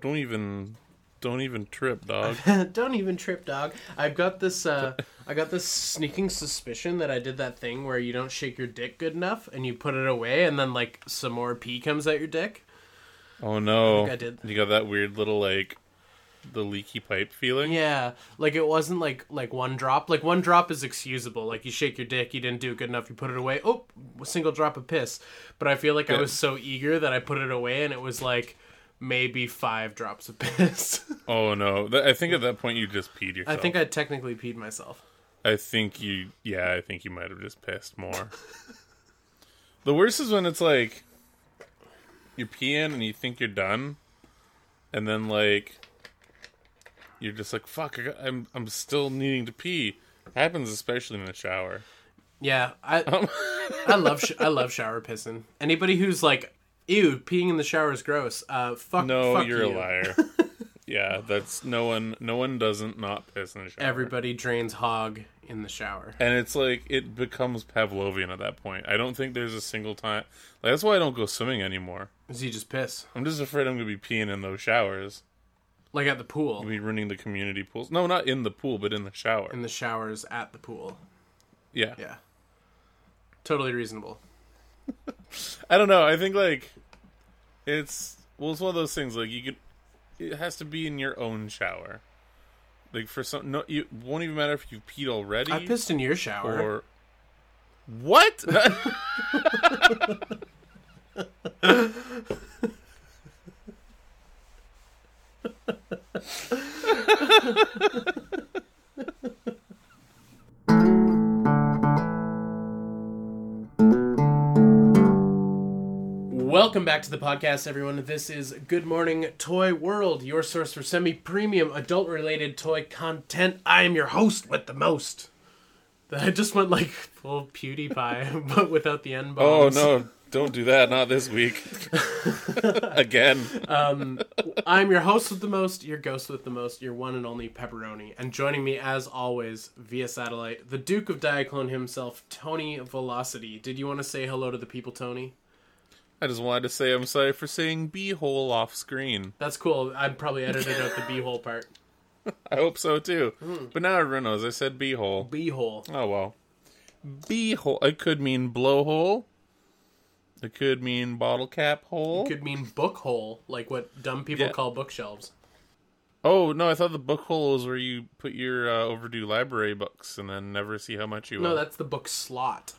Don't even don't even trip, dog. Don't even trip, dog. I've got this. Uh, I got this sneaking suspicion that I did that thing where you don't shake your dick good enough and you put it away, and then like some more pee comes out your dick. Oh no. I did. You got that weird little like the leaky pipe feeling? Yeah, like it wasn't like like one drop. Like one drop is excusable. Like you shake your dick, you didn't do it good enough, you put it away. Oh, single drop of piss. But I feel like I was so eager that I put it away, and it was like maybe five drops of piss. Oh no. I think at that point you just peed yourself. I think I technically peed myself. I think you yeah, I think you might have just pissed more. the worst is when it's like you're peeing and you think you're done and then like you're just like fuck I got, I'm I'm still needing to pee. happens especially in the shower. Yeah, I Um, I love sh- I love shower pissing. Anybody who's like, "Ew, peeing in the shower is gross." Uh, fuck. no, fuck you're you. a liar. yeah, that's no one no one doesn't not piss in the shower. Everybody drains hog in the shower. and it's like it becomes Pavlovian at that point. I don't think there's a single time. Like, that's why I don't go swimming anymore. Is he just piss I'm just afraid I'm gonna be peeing in those showers. like at the pool. Be running the community pools. No, not in the pool, but in the shower. In the showers at the pool. yeah. Yeah. Totally reasonable. I don't know. I think like it's well, it's one of those things. Like you could, it has to be in your own shower. Like for some, no, it won't even matter if you've peed already. I pissed in your shower. or what? Welcome back to the podcast, everyone. This is Good Morning Toy World, your source for semi-premium adult-related toy content. I am your host with the most. I just went like full PewDiePie, but without the end N oh no! Don't do that. Not this week. Again. Um, I'm your host with the most, your ghost with the most, your one and only pepperoni. And joining me, as always, via satellite, the Duke of Diaclone himself, Tony Velocity. Did you want to say hello to the people, Tony? I just wanted to say I'm sorry for saying beehole off screen. That's cool. I'd probably edited out the beehole part. I hope so too. But now everyone knows I said beehole. Beehole. Oh well. Beehole. It could mean blowhole. It could mean bottle cap hole. It could mean book hole, like what dumb people Yeah. call bookshelves. Oh no, I thought the book hole was where you put your uh, overdue library books and then never see how much you No, owe. that's the book slot.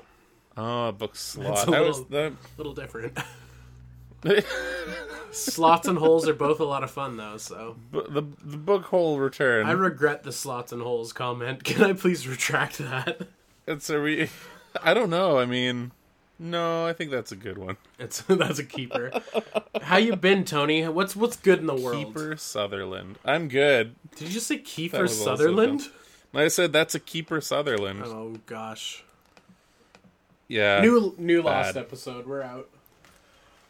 Oh, a book slot. That's a That was little-. A little different. slots and holes are both a lot of fun, though. So But the the book hole return. I regret the slots and holes comment. Can I please retract that? it's a re- I don't know. I mean, no, I think that's a good one. It's that's a keeper. How you been, Tony? What's what's good in the world? Keeper Sutherland. I'm good. Did you just say Kiefer was Sutherland? I said that's a keeper Sutherland. Oh gosh. Yeah. New new lost episode. We're out.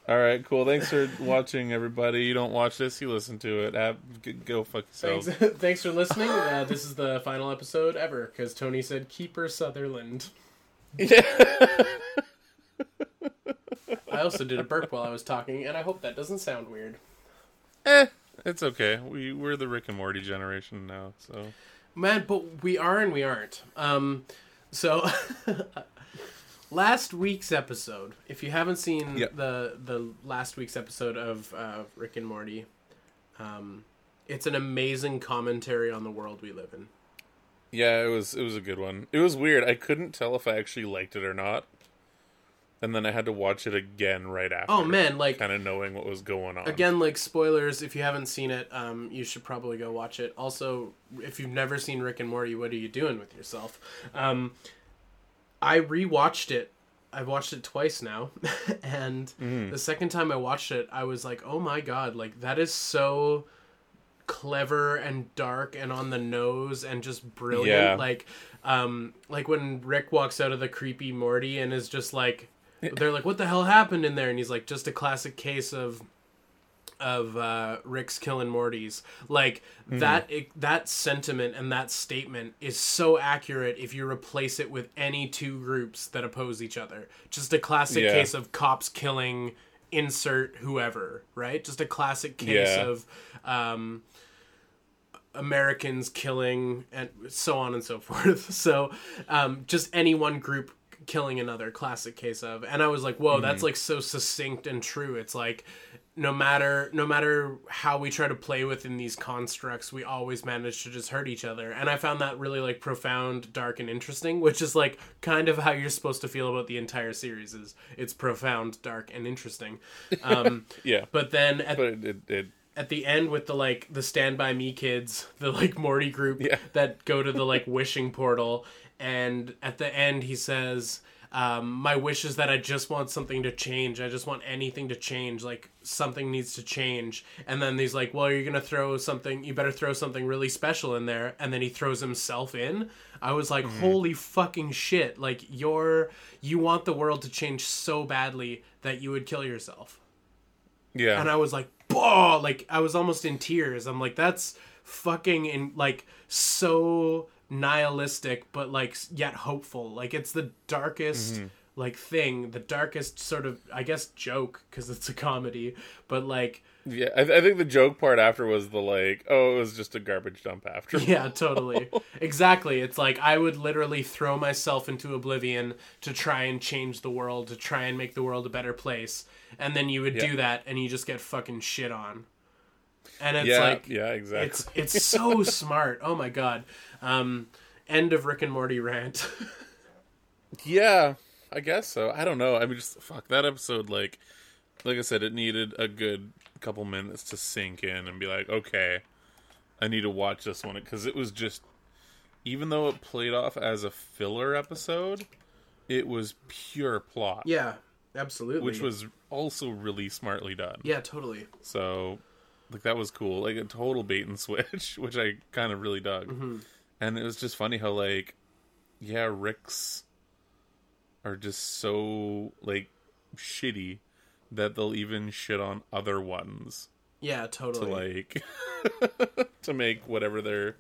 All right, cool. Thanks for watching, everybody. You don't watch this, you listen to it. Have, go fuck yourself. Thanks, thanks for listening. Uh, this is the final episode ever because Tony said Keeper Sutherland. Yeah. I also did a burp while I was talking, and I hope that doesn't sound weird. eh, it's okay. We we're the Rick and Morty generation now, so Man, but we are and we aren't. Um, so last week's episode, if you haven't seen Yep. the the last week's episode of uh, Rick and Morty, um, it's an amazing commentary on the world we live in. yeah, it was it was a good one. It was weird. I couldn't tell if I actually liked it or not, and then I had to watch it again right after. Oh man, like kind of knowing what was going on. again, like spoilers. If you haven't seen it, um, you should probably go watch it. Also, if you've never seen Rick and Morty, what are you doing with yourself? Um, I rewatched it. I've watched it twice now, and Mm. the second time I watched it, I was like, "Oh my god! Like that is so clever and dark and on the nose and just brilliant." Yeah. Like, um, like when Rick walks out of the creepy Morty and is just like, they're like, "What the hell happened in there?" And he's like, "Just a classic case of." Of uh, Rick's killing Morty's. Like that that sentiment and that statement is so accurate if you replace it with any two groups that oppose each other. Just a classic Yeah. case of cops killing insert whoever, right? Just a classic case Yeah. of um, Americans killing and so on and so forth. So um, just any one group killing another, classic case of. And I was like, whoa, that's like so succinct and true. It's like no matter no matter how we try to play within these constructs, we always manage to just hurt each other. And I found that really like profound, dark, and interesting, which is like kind of how you're supposed to feel about the entire series. Is it's profound, dark, and interesting. Um, Yeah, but then at but it, it, it at the end with the like the stand by me kids the like morty group Yeah. that go to the like wishing portal and at the end he says um, my wish is that i just want something to change. I just want anything to change like something needs to change. And then he's like well you're gonna throw something you better throw something really special in there. And then he throws himself in. I was like holy fucking shit. Like you're you want the world to change so badly that you would kill yourself. Yeah. and I was like, "Bah!" Like I was almost in tears. I'm like, "That's fucking in like so nihilistic, but like yet hopeful. Like it's the darkest mm-hmm. like thing, the darkest sort of I guess joke because it's a comedy, but like Yeah, I, I think the joke part after was the like, oh, it was just a garbage dump after. yeah, totally, exactly. It's like I would literally throw myself into oblivion to try and change the world, to try and make the world a better place, and then you would Yeah. do that, and you just get fucking shit on. And it's yeah, like yeah, exactly. It's it's so smart. Oh my god. Um, end of Rick and Morty rant. Yeah, I guess so. I don't know. I mean, just fuck that episode. Like, like I said, it needed a good couple minutes to sink in and be like, okay, I need to watch this one because it was just, even though it played off as a filler episode, it was pure plot, yeah, absolutely. which was also really smartly done. yeah, totally. So, like that was cool. Like a total bait and switch, which I kind of really dug. And it was just funny how like, yeah, Rick's are just so like shitty that they'll even shit on other ones Yeah, totally. to totally. like to make whatever their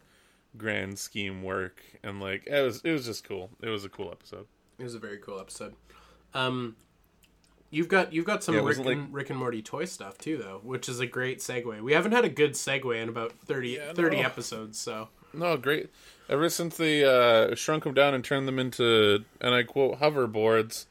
grand scheme work. And like it was it was just cool. It was a cool episode. It was a very cool episode. Um, you've got you've got some Yeah, Rick, wasn't and, Rick and Morty toy stuff too, though, which is a great segue. We haven't had a good segue in about 30, Yeah, 30 no. episodes, so No, great. Ever since they uh, shrunk them down and turned them into, and I quote, hoverboards,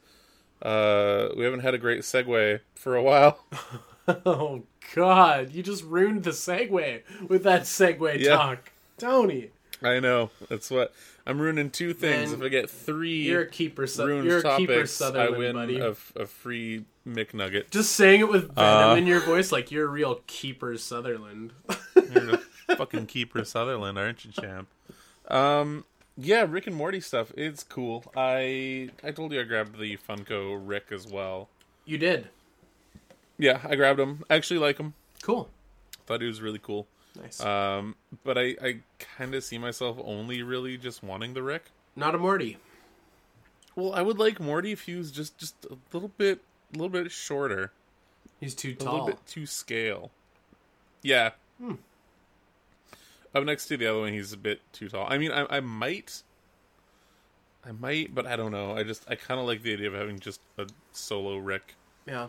uh, we haven't had a great segue for a while. oh god, you just ruined the segue with that segue Yeah. talk, Tony. I know. That's what I'm ruining two things. Man, if I get 3 You're a keeper, su- ruined you're a keeper topics, I Sutherland, win buddy. a, a free McNugget. Just saying it with venom Uh, in your voice, like you're a real keeper Sutherland. You're the fucking keeper Sutherland, aren't you, champ? Um, yeah, Rick and Morty stuff. It's cool. I I told you I grabbed the Funko Rick as well. you did. Yeah, I grabbed him. I actually like him. Cool. Thought he was really cool. Nice. Um, but I, I kind of see myself only really just wanting the Rick. Not a Morty. Well, I would like Morty if he was just just a little bit, a little bit shorter, He's too tall. a little bit too scale. Yeah. Hmm. Up next to the other one, he's a bit too tall. I mean, I, I might, I might, but I don't know. I just I kind of like the idea of having just a solo Rick Yeah.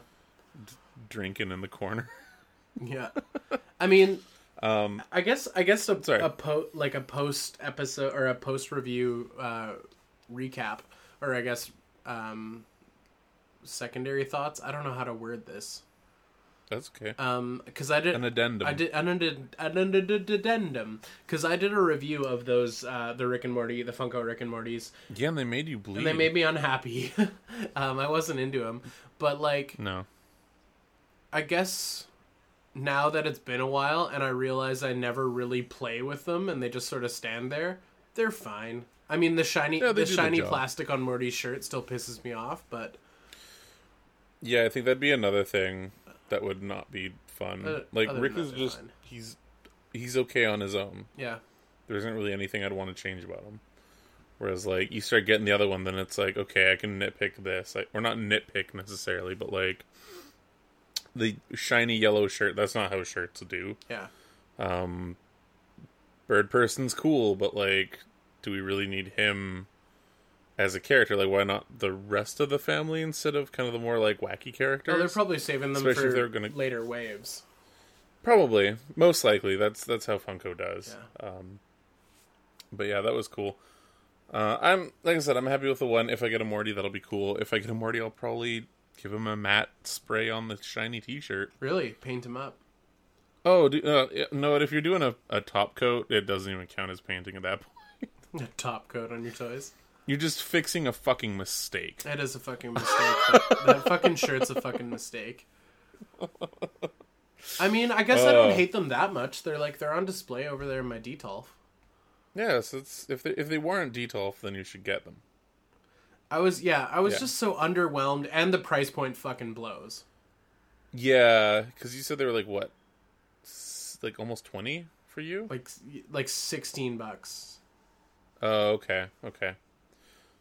drinking in the corner. Yeah. I mean, Um, I guess I guess a, Sorry. a po- like a post episode or a post review uh, recap or I guess um, secondary thoughts. I don't know how to word this. that's okay. Um, because I did An addendum. I did an addend- an addendum because I did a review of those uh, the Rick and Morty the Funko Rick and Mortys Yeah, and they made you bleed. and they made me unhappy. um, I wasn't into them, but like no. I guess now that it's been a while and I realize I never really play with them and they just sort of stand there, they're fine. I mean, the shiny Yeah, the shiny plastic on Morty's shirt still pisses me off, but Yeah, I think that'd be another thing that would not be fun. Uh, like Rick is just fine. he's he's okay on his own. yeah, There isn't really anything I'd want to change about him. Whereas like you start getting the other one, then it's like okay, I can nitpick this, like, or not nitpick necessarily, but like the shiny yellow shirt. That's not how shirts do. yeah, Um, Bird person's cool, but like, do we really need him as a character. Like, why not the rest of the family instead of kind of the more like wacky characters? Oh, they're probably saving them Especially if for they're gonna- later waves. Probably, most likely. That's that's how Funko does. Yeah. Um, but yeah, that was cool. Uh, I'm like I said, I'm happy with the one. If I get a Morty, that'll be cool. If I get a Morty, I'll probably give him a matte spray on the shiny T-shirt. Really, paint him up. Oh, do, uh, yeah, no! If you're doing a, a top coat, it doesn't even count as painting at that point. A top coat on your toys. You're just fixing a fucking mistake. That is a fucking mistake. that, that fucking shirt's a fucking mistake. I mean, I guess I don't Uh. hate them that much. They're like they're on display over there in my Detolf. Yes, it's if they if they weren't Detolf, then you should get them. I was yeah, I was Yeah. just so underwhelmed, and the price point fucking blows. Yeah, because you said they were like what, S- like almost twenty for you. Like like sixteen bucks. Oh, okay, okay.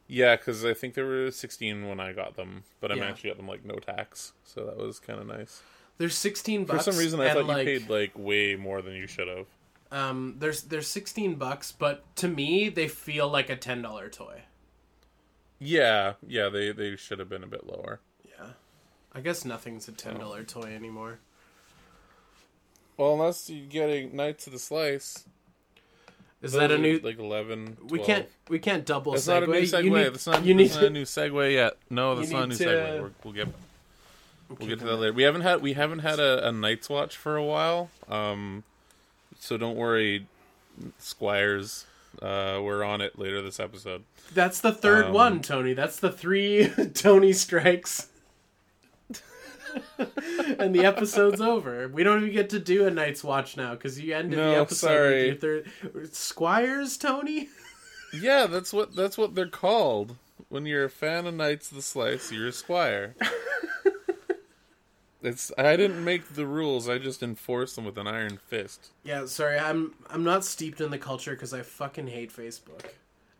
Yeah, because I think they were 16 when I got them, but I Yeah. actually got them like no tax, so that was kind of nice. There's sixteen bucks. For some reason, I thought like, you paid like way more than you should have. Um, there's there's sixteen bucks, but to me they feel like a ten dollar toy. Yeah, yeah, they they should have been a bit lower. Yeah, I guess nothing's a ten dollar toy anymore. Well, unless you get a Knights of the Slice. Is Those that a new? like 11? we can't we can't double That's segue. not a new segue. You need, that's not, you need that's not to, a new segue yet. No, that's not a new to- segue. We're, we'll get we'll get to that later. We haven't had we haven't had a, a Night's Watch for a while. Um, so don't worry, Squires. Uh, we're on it later this episode. That's the third Um, one, Tony. That's the three Tony strikes. and the episode's over. We don't even get to do a night's watch now because you ended the No, episode sorry. with your third Squires, Tony. Yeah, that's what that's what they're called. When you're a fan of Knights of the Slice, you're a squire. It's I didn't make the rules. I just enforce them with an iron fist. Yeah, sorry, I'm I'm not steeped in the culture because I fucking hate Facebook.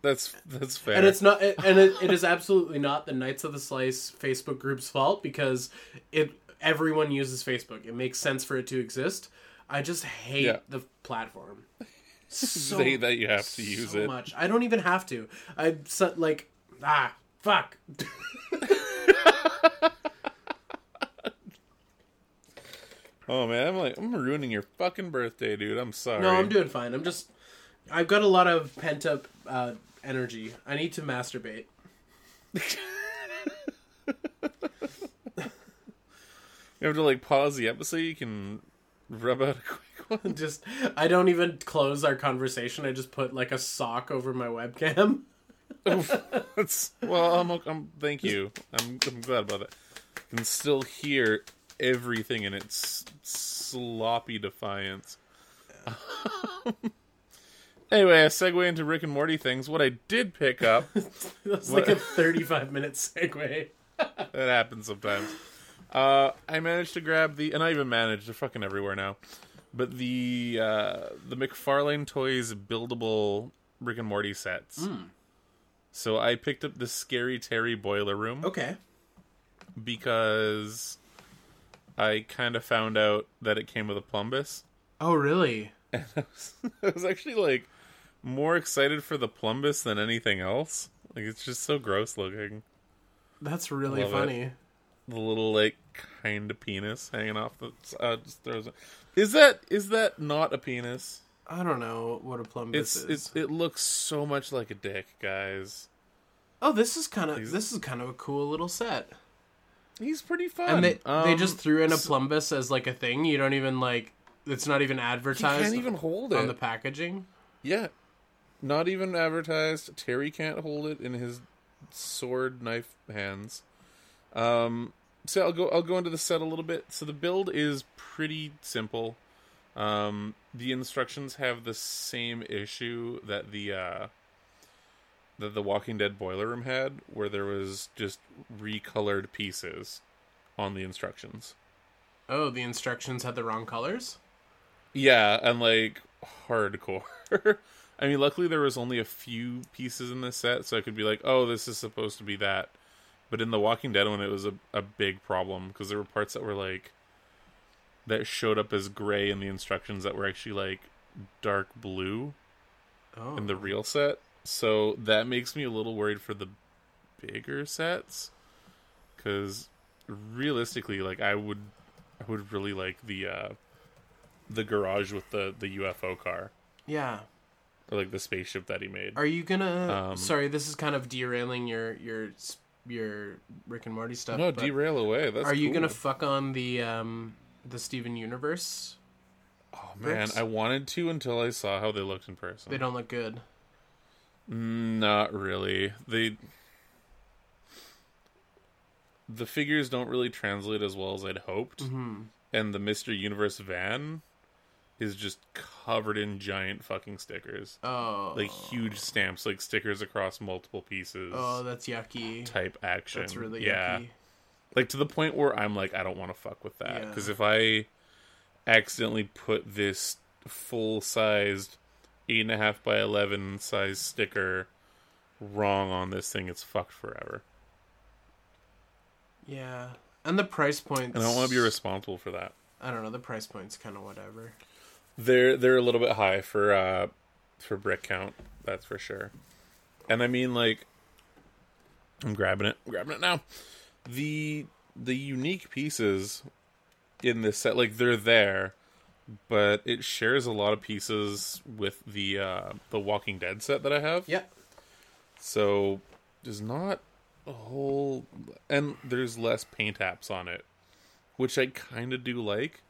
That's that's fair. And it's not, and it, it is absolutely not the Knights of the Slice Facebook group's fault because it everyone uses Facebook. It makes sense for it to exist. I just hate Yeah. the platform. So, say that you have to use so it. much. I don't even have to. I so, like ah fuck. Oh man, I'm like I'm ruining your fucking birthday, dude. I'm sorry. No, I'm doing fine. I'm just I've got a lot of pent up uh, energy. I need to masturbate. You have to like pause the episode. You can rub out a quick one. Just I don't even close our conversation. I just put like a sock over my webcam. That's, well, I'm, I'm. Thank you. I'm, I'm glad about that. I can still hear everything in its sloppy defiance. anyway, a segue into Rick and Morty things. What I did pick up That's like a 35 minute segue. that happens sometimes. Uh, I managed to grab the, and I even managed. They're fucking everywhere now. But the uh, the McFarlane Toys buildable Rick and Morty sets. So I picked up the Scary Terry Boiler Room Okay. because I kind of found out that it came with a plumbus. Oh, really? And I was, I was actually like more excited for the plumbus than anything else. Like it's just so gross looking. That's really Love it. funny. the little like kind of penis hanging off the uh, just throws it. Is that is that not a penis? I don't know what a plumbus It's is. it's it looks so much like a dick, guys. oh, this is kind of this is kind of a cool little set. He's pretty fun. And they they Um, just threw in a plumbus as like a thing. You don't even like it's not even he advertised can't even hold it. on the packaging. Yeah, not even advertised. Terry can't hold it in his sword knife hands. Um, so I'll go. I'll go into the set a little bit. So the build is pretty simple. Um, the instructions have the same issue that the uh, that the Walking Dead boiler room had, where there was just recolored pieces on the instructions. Oh, the instructions had the wrong colors. Yeah, and like hardcore. I mean, luckily there was only a few pieces in this set, so I could be like, "Oh, this is supposed to be that." But in the Walking Dead one, it was a a big problem because there were parts that were like that showed up as gray in the instructions that were actually like dark blue Oh, in the oh. real set. So that makes me a little worried for the bigger sets because realistically, like I would, I would really like the uh, the garage with the the UFO car Yeah. or like the spaceship that he made. Are you gonna? Um, sorry, this is kind of derailing your your your Rick and Morty stuff. no, derail away. That's are you cool. gonna fuck on the um the Steven Universe? Oh man, bricks? I wanted to until I saw how they looked in person. They don't look good. Not really. They the figures don't really translate as well as I'd hoped, hmm and the Mister Universe van is just covered in giant fucking stickers, Oh, like huge stamps, like stickers across multiple pieces. Oh, that's yucky. type action. That's really yeah, yucky. like to the point where I'm like, I don't want to fuck with that Yeah. because if I accidentally put this full sized eight and a half by eleven size sticker wrong on this thing, it's fucked forever. Yeah, and the price points. And I don't want to be responsible for that. I don't know. The price points kind of whatever. They're they're a little bit high for uh for brick count, that's for sure. And I mean like I'm grabbing it. I'm grabbing it now. The the unique pieces in this set like they're there, but it shares a lot of pieces with the uh the Walking Dead set that I have. Yeah. So there's not a whole and there's less paint apps on it, which I kind of do like.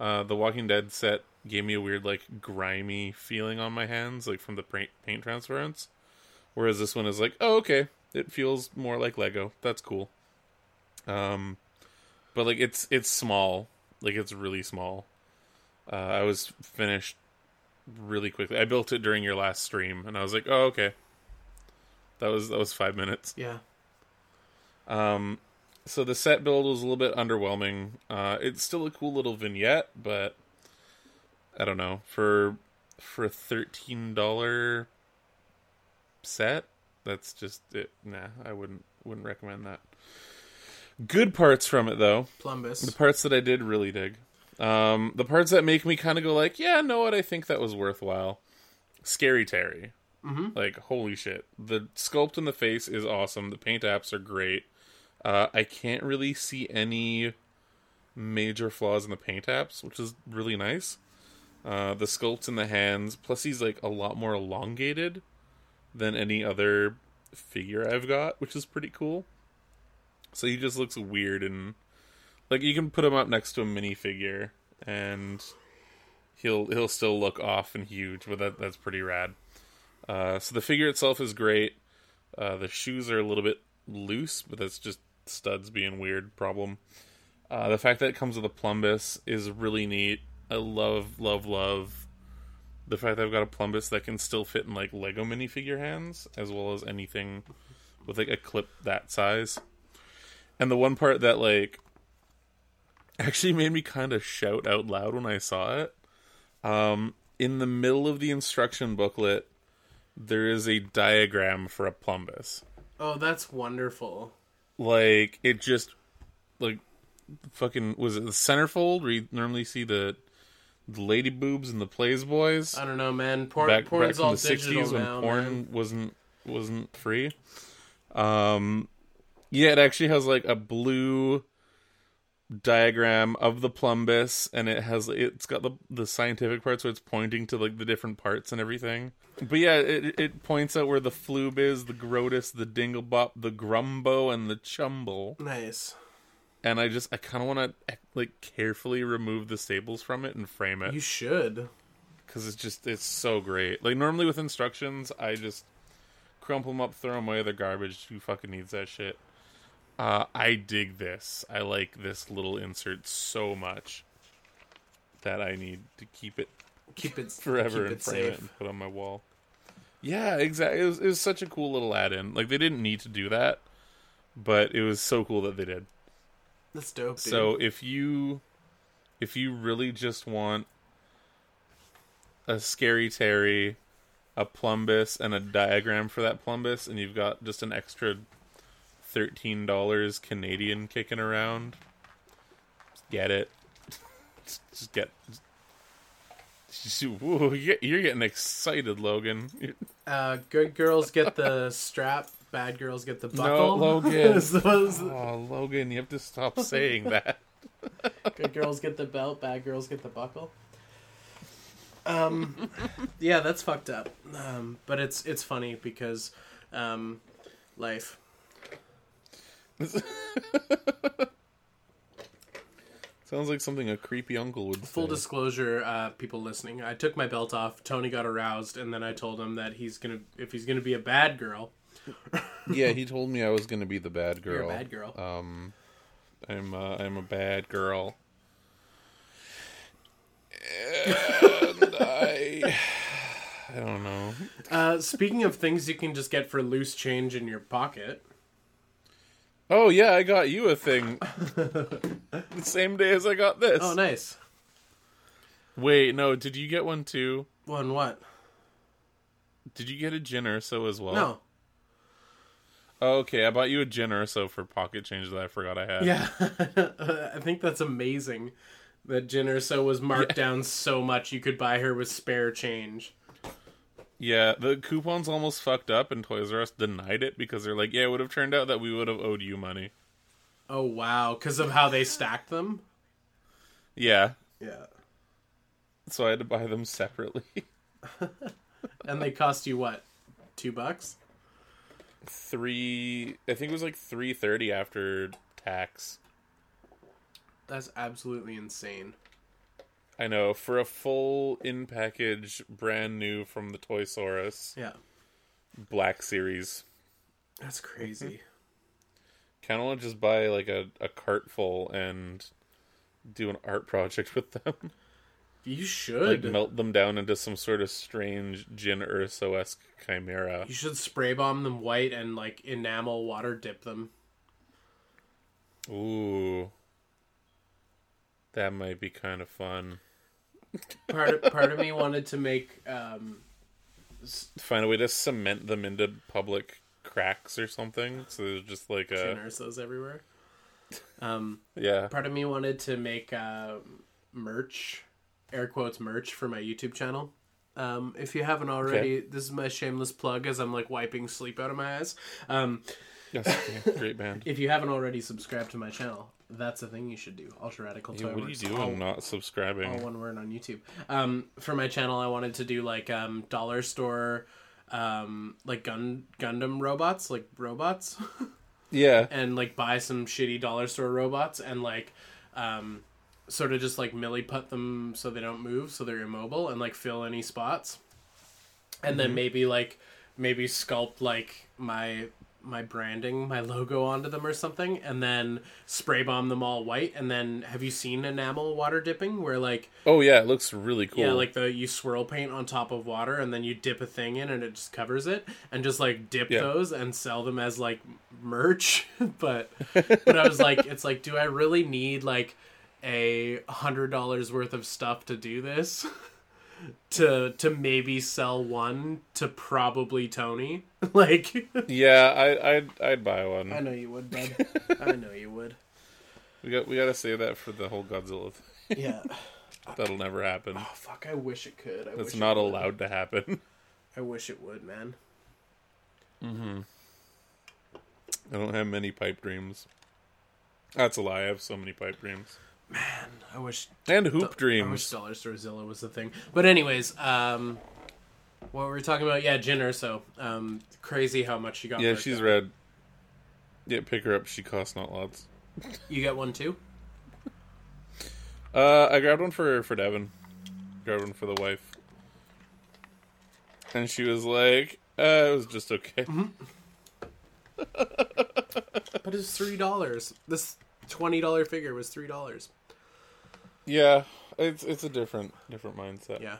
Uh, the Walking Dead set gave me a weird like grimy feeling on my hands, like from the paint paint transference. Whereas this one is like, oh okay, it feels more like Lego. That's cool. Um, but like it's it's small, like it's really small. Uh, I was finished really quickly. I built it during your last stream, and I was like, oh okay. That was that was five minutes. Yeah. Um, so the set build was a little bit underwhelming. Uh, it's still a cool little vignette, but I don't know for for a thirteen dollar set. That's just it. Nah, I wouldn't wouldn't recommend that. Good parts from it though. Plumbus. The parts that I did really dig. Um, the parts that make me kind of go like, yeah, know what? I think that was worthwhile. Scary Terry. hmm Like, holy shit. The sculpt in the face is awesome. The paint apps are great. Uh, I can't really see any major flaws in the paint apps, which is really nice. Uh, the sculpt in the hands, plus he's like a lot more elongated than any other figure I've got, which is pretty cool. So he just looks weird and like you can put him up next to a minifigure and he'll he'll still look off and huge, but that that's pretty rad. Uh, so the figure itself is great. Uh, the shoes are a little bit loose, but that's just studs being weird problem. Uh, the fact that it comes with a plumbus is really neat. I love, love, love the fact that I've got a plumbus that can still fit in like Lego minifigure hands, as well as anything with like a clip that size. And the one part that like actually made me kind of shout out loud when I saw it. Um, in the middle of the instruction booklet, there is a diagram for a plumbus. Oh, that's wonderful. Like it just like fucking was it the centerfold where you normally see the the lady boobs and the plays boys I don't know, man. Porn, back, back porn's from all the digital sixties when now, porn man. wasn't wasn't free. Um, yeah, it actually has like a blue diagram of the plumbus, and it has it's got the the scientific part, so it's pointing to like the different parts and everything. But yeah, it it points out where the flube is, the grotus, the dinglebop, the grumbo, and the chumble. Nice. And I just I kind of want to eh, like carefully remove the staples from it and frame it You should. because it's just it's so great. Like normally with instructions, I just crumple them up, throw them away. They're garbage. Who fucking needs that shit? Uh, I dig this. I like this little insert so much that I need to keep it Keep it forever keep and it frame it and put on my wall. Yeah, exactly. It was, it was such a cool little add-in. Like they didn't need to do that, but it was so cool that they did. That's dope, dude. So if you if you really just want a scary Terry, a plumbus, and a diagram for that plumbus, and you've got just an extra thirteen dollars Canadian kicking around, just get it. Just- get just Ooh, you get- you're getting excited, Logan. Uh, good girls get the strap. Bad girls get the buckle. Logan. Oh, Logan, you have to stop saying that. good girls get the belt. Bad girls get the buckle. Um, yeah, that's fucked up. Um, but it's it's funny because, um, life. Sounds like something a creepy uncle would Full say. disclosure, uh, people listening, I took my belt off. Tony got aroused, and then I told him that he's gonna, if he's gonna be a bad girl, yeah, he told me I was going to be the bad girl. you're a bad girl. Um, I'm uh, I'm a bad girl. And I I don't know. Uh, speaking of things you can just get for loose change in your pocket, Oh yeah, I got you a thing. the same day as I got this. oh nice. Wait, no, did you get one too? One what? Did you get a Jyn Erso as well? No. Oh, okay, I bought you a Jyn Erso for pocket change that I forgot I had. Yeah, I think that's amazing. That Jyn Erso was marked down so much you could buy her with spare change. Yeah, the coupons almost fucked up, and Toys R Us denied it because they're like, "Yeah, it would have turned out that we would have owed you money." Oh wow, because of how they stacked them. Yeah, Yeah, so I had to buy them separately. and they cost you what? Two bucks. Three, I think it was like three thirty after tax. That's absolutely insane. I know for a full in package, brand new from the Toys R Us Yeah, Black Series. that's crazy. Mm-hmm. Kind of want to just buy like a, a cart full and do an art project with them. You like should. melt them down into some sort of strange Jyn Erso esque chimera. You should spray bomb them white and like enamel water dip them. Ooh. That might be kind of fun. Part of, part of me wanted to make um, Find a way to cement them into public cracks or something. So there's just like a. Ersos everywhere. Um, Yeah. part of me wanted to make uh, merch, air quotes merch for my YouTube channel. Um, if you haven't already, this is my shameless plug as I'm like wiping sleep out of my eyes. Um, Yes, okay, great band. if you haven't already subscribed to my channel, that's a thing you should do. Ultra Radical Yeah, Toy what are you doing all- not subscribing? all one word on YouTube. Um, for my channel, I wanted to do like um, dollar store, um, like gun Gundam robots, like robots, yeah. and like buy some shitty dollar store robots and like, um, sort of just like Milliput them so they don't move, so they're immobile, and like fill any spots, and then maybe like maybe sculpt like my my branding, my logo onto them or something, and then spray bomb them all white. And then have you seen enamel water dipping where like Oh, yeah, it looks really cool. yeah, like the you swirl paint on top of water and then you dip a thing in and it just covers it and just like dip Yeah. those and sell them as like merch. but but I was like, it's like, do I really need like a hundred dollars worth of stuff to do this? to to maybe sell one to probably Tony. like Yeah, I, I'd, I'd buy one. I know you would, bud. I know you would. We got, we got to say that for the whole Godzilla thing. Yeah. That'll never happen. Oh fuck! I wish it could. I That's wish not it would. allowed to happen. I wish it would, man. Mm-hmm. I don't have many pipe dreams. That's a lie. I have so many pipe dreams. I wish And hoop dreams. I wish. Dollar Store Zilla was the thing. But anyways, um, what were we talking about? Yeah, Jyn Erso. Um, crazy how much she got. Yeah, she's up. red. Yeah, pick her up. She costs not lots. You got one too. Uh, I grabbed one for for Devin. Grabbed one for the wife. And she was like, uh, it was just okay. Mm-hmm. But it's three dollars. This twenty dollar figure was three dollars. Yeah, it's it's a different different mindset. Yeah.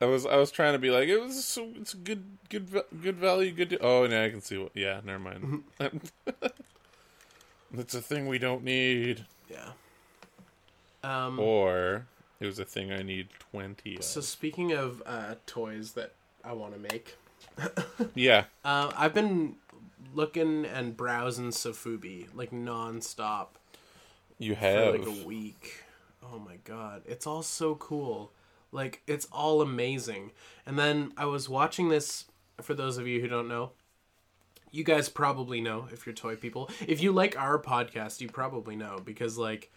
I was I was trying to be like it was so it's good good good value good. De- oh, yeah, I can see what. Yeah, never mind. it's a thing we don't need, Yeah. Um. or it was a thing I need twenty. Of. So speaking of uh, toys that I want to make, yeah, uh, I've been looking and browsing Sofubi like nonstop you have. like a week. Oh my god, it's all so cool. Like it's all amazing. And then I was watching this for those of you who don't know. You guys probably know if you're toy people. If you like our podcast, you probably know because like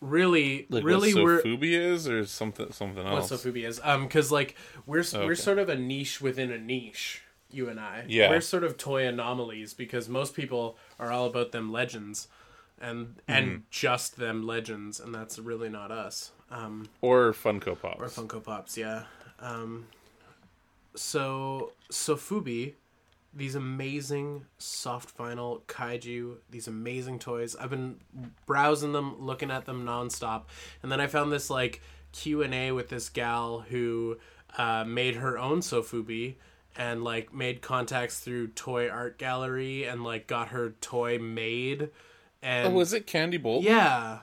really Like really what we're is or something something else. what. Sofubi is. Um, because like we're we're sort of a niche within a niche. You and I, Yeah. we're sort of toy anomalies because most people are all about them legends, and and Mm-hmm. just them legends, and that's really not us. Um, or Funko Pops. or Funko Pops, yeah. Um, so Sofubi, these amazing soft vinyl kaiju, these amazing toys. I've been browsing them, looking at them nonstop, and then I found this like Q and A with this gal who uh, made her own Sofubi and like made contacts through Toy Art Gallery and like got her toy made. And oh, was it Candy Bolt? yeah,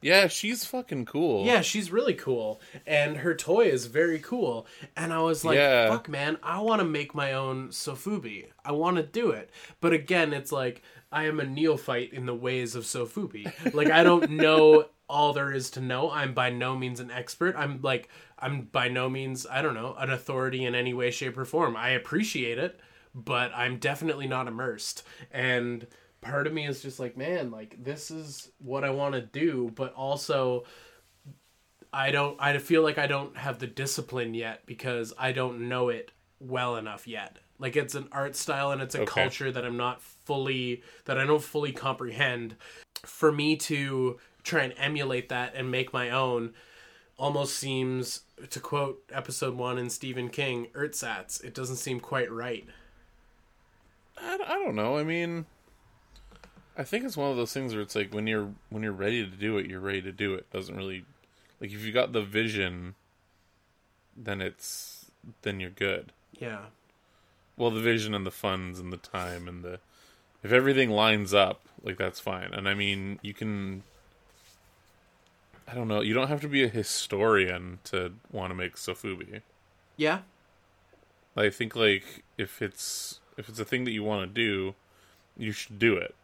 Yeah, she's fucking cool. yeah, she's really cool, and her toy is very cool. And I was like, Yeah. "Fuck, man, I want to make my own Sofubi. I want to do it." But again, it's like I am a neophyte in the ways of Sofubi. Like I don't know all there is to know. I'm by no means an expert. I'm like I'm by no means I don't know an authority in any way, shape, or form. I appreciate it, but I'm definitely not immersed. And part of me is just like, man, like this is what I want to do, but also I don't I feel like I don't have the discipline yet because I don't know it well enough yet. Like it's an art style and it's a Okay. culture that I'm not fully that I don't fully comprehend. For me to try and emulate that and make my own almost seems to quote episode 1 in Stephen King, ersatz. It doesn't seem quite right. I, I don't know. I mean, I think it's one of those things where it's like when you're when you're ready to do it, you're ready to do it. Doesn't really like if you got the vision, then it's then you're good. Yeah. Well, the vision and the funds and the time and the if everything lines up, like that's fine. And I mean, you can. I don't know. You don't have to be a historian to want to make Sofubi. Yeah. I think like if it's if it's a thing that you want to do, you should do it.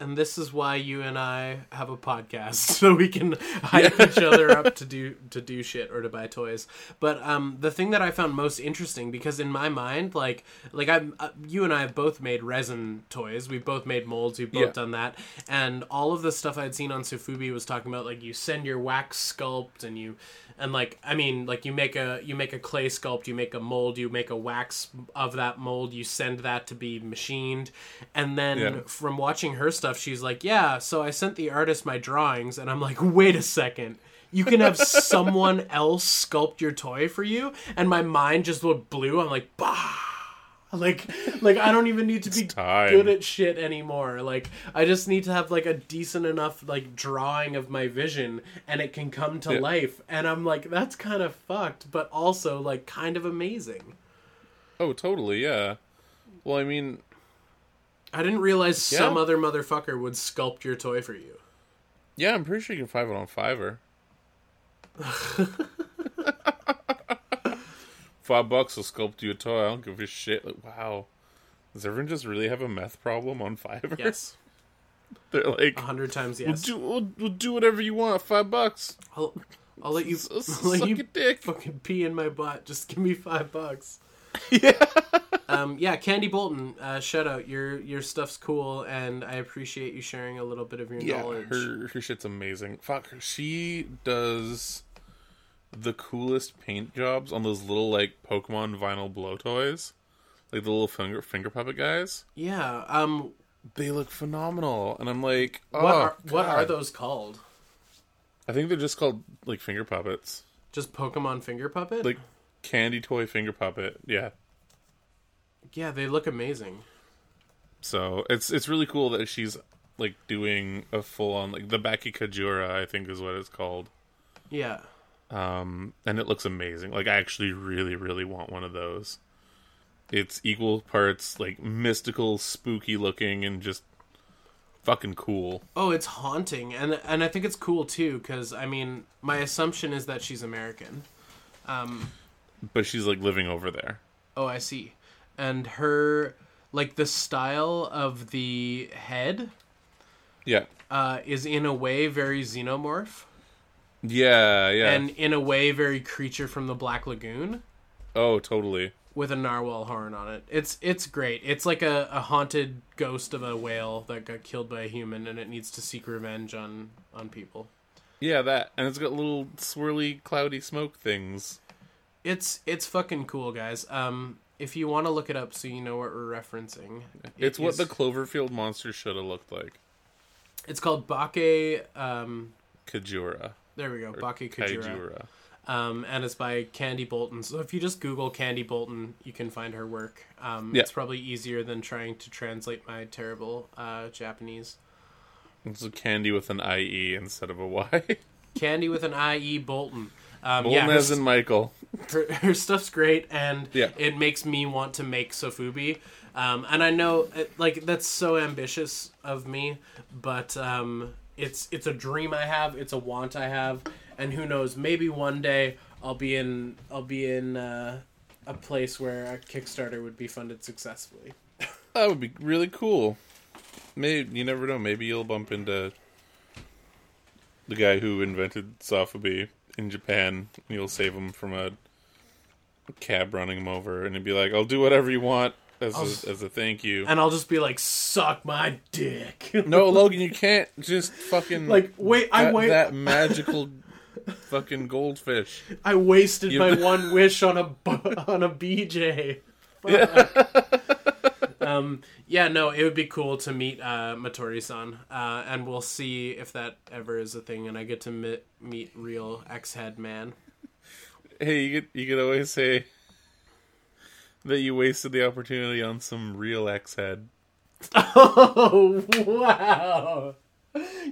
And this is why you and I have a podcast so we can hype each other up to do to do shit or to buy toys. But um, the thing that I found most interesting because in my mind, like like I'm uh, you and I have both made resin toys. We've both made molds. We've both Yeah. done that, and all of the stuff I'd seen on Sofubi was talking about like you send your wax sculpt and you and like I mean like you make a you make a clay sculpt, you make a mold, you make a wax of that mold, you send that to be machined, and then Yeah. from watching her stuff, she's like, "Yeah, so I sent the artist my drawings," and I'm like, "Wait a second. You can have someone else sculpt your toy for you?" And my mind just went blue. I'm like, "Bah." Like, like I don't even need to be good at shit anymore. Like, I just need to have like a decent enough like drawing of my vision, and it can come to Yeah. life. And I'm like, that's kind of fucked, but also like kind of amazing. Oh, totally, yeah. Well, I mean, I didn't realize some other motherfucker would sculpt your toy for you. yeah, I'm pretty sure you can find it on Fiverr. Five bucks will sculpt you a toy. I don't give a shit. Like, wow, does everyone just really have a meth problem on Fiverr? Yes, They're like, a hundred times we'll yes. do, we'll, we'll do whatever you want. Five bucks. I'll, I'll let you, I'll let you a dick. fucking pee in my butt. Just give me five bucks. yeah. Um, yeah, Candie Bolton, uh, shout out. Your your stuff's cool, and I appreciate you sharing a little bit of your Yeah, knowledge. her her shit's amazing. Fuck, she does the coolest paint jobs on those little like Pokemon vinyl blow toys, like the little finger finger puppet guys. Yeah. Um. They look phenomenal, and I'm like, oh, What are what are those called? I think they're just called like finger puppets, Just Pokemon Finger Puppet? like candy toy finger puppet. Yeah. yeah, they look amazing. So it's it's really cool that she's like doing a full on like the Bakekujira, I think is what it's called. Yeah. um, and it looks amazing. Like I actually really, really want one of those. It's equal parts like mystical, spooky looking, and just fucking cool. Oh, it's haunting, and and I think it's cool too, because I mean, my assumption is that she's American. Um. But she's like living over there. Oh, I see. And her like the style of the head Yeah, uh, is in a way very xenomorph, Yeah, yeah. and in a way very creature from the Black Lagoon oh, totally. with a narwhal horn on it. It's it's great. It's like a, a haunted ghost of a whale that got killed by a human, and it needs to seek revenge on on people. Yeah, that. And it's got little swirly, cloudy smoke things. It's it's fucking cool, guys. Um, if you want to look it up, so you know what we're referencing, it It's what is- the Cloverfield monster should have looked like. It's called Bake. Um, Kajura. there we go, Bakekujira. Kaijura. Um, and it's by Candie Bolton. So if you just Google Candie Bolton, you can find her work. Um, Yeah. It's probably easier than trying to translate my terrible uh, Japanese. It's a candy with an IE instead of a Y. Candy with an I.E. Bolton. Um, yeah, her, in Michael. her, her stuff's great, and Yeah. it makes me want to make Sofubi. Um, and I know, uh, like, that's so ambitious of me, but um, it's it's a dream I have, it's a want I have, and who knows, maybe one day I'll be in I'll be in uh, a place where a Kickstarter would be funded successfully. That would be really cool. Maybe you never know. Maybe you'll bump into the guy who invented Sofubi in Japan. You'll save him from a cab running him over, and he'd be like, "I'll do whatever you want as a, as a thank you." And I'll just be like, suck my dick. No, Logan, you can't just fucking like, wait, I wait, that magical fucking goldfish. I wasted You- my one wish on a on a BJ. Fuck. Um, yeah, no, it would be cool to meet uh, Matori-san, uh, and we'll see if that ever is a thing, and I get to meet, meet real X-Head man. Hey, you could you could always say that you wasted the opportunity on some real X head. Oh wow!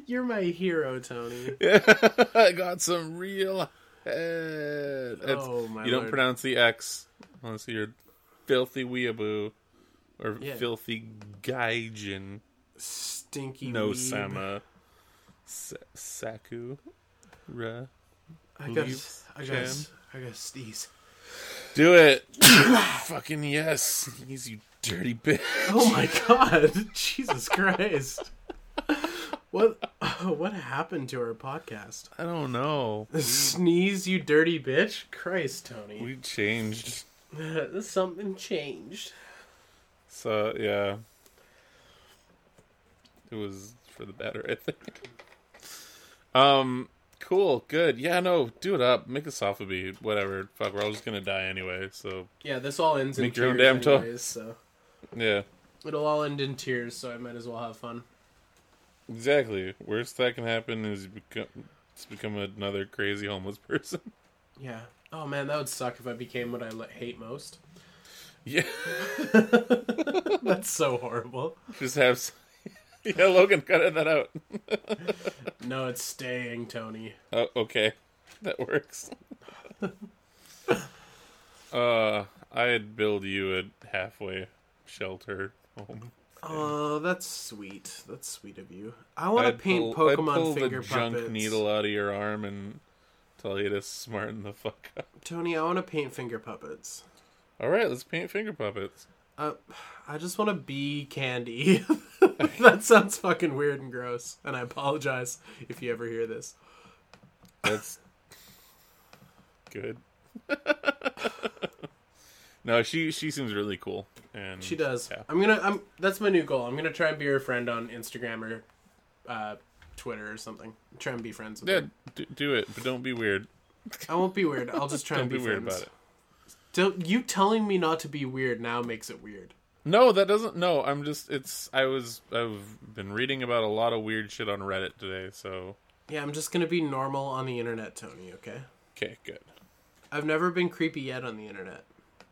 You're my hero, Tony. I got some real head. It's- Oh, my you don't lord. pronounce the X unless you're filthy weeaboo or Yeah. filthy gaijin. Stinky No sama. Sa- Saku. Ra. I got, leaves, I Chan. I got sneeze. Do it. Fucking yes. Sneeze, you dirty bitch. Oh my god! Jesus Christ! What? What happened to our podcast? I don't know. Sneeze, you dirty bitch! Christ, Tony. We changed. Something changed. So yeah, it was for the better, I think. Um, cool, good. Yeah, no, do it up. Make a Sofubi, whatever. Fuck, we're all just gonna die anyway. So Yeah, this all ends Make in your own damn anyways, so yeah, it'll all end in tears. So I might as well have fun. exactly. Worst that can happen is you become just become another crazy homeless person. Yeah. Oh man, that would suck if I became what I hate most. Yeah, That's so horrible. just have. yeah, Logan, cut that out. No, it's staying, Tony. Oh, okay, that works. uh, I'd build you a halfway shelter home. Oh, that's sweet. That's sweet of you. I want to paint pull- I'd Pokemon pull finger the junk needle out of your arm and tell you to smarten the fuck up. Tony, I want to paint finger puppets. All right, let's paint finger puppets. Uh, I just want to be candy. that sounds fucking weird and gross, and I apologize if you ever hear this. That's good. no, she she seems really cool, and She does. Yeah. I'm gonna. I'm. That's my new goal. I'm gonna try and be her friend on Instagram or uh, Twitter or something. Try and be friends with Yeah, her. do, do it, but don't be weird. I won't be weird. I'll just try Don't and be, be weird friends. about it. Don't, you telling me not to be weird now makes it weird. No, that doesn't. No, I'm just. It's. I was. I've been reading about a lot of weird shit on Reddit today. So Yeah, I'm just gonna be normal on the internet, Tony. Okay. okay, good. I've never been creepy yet on the internet.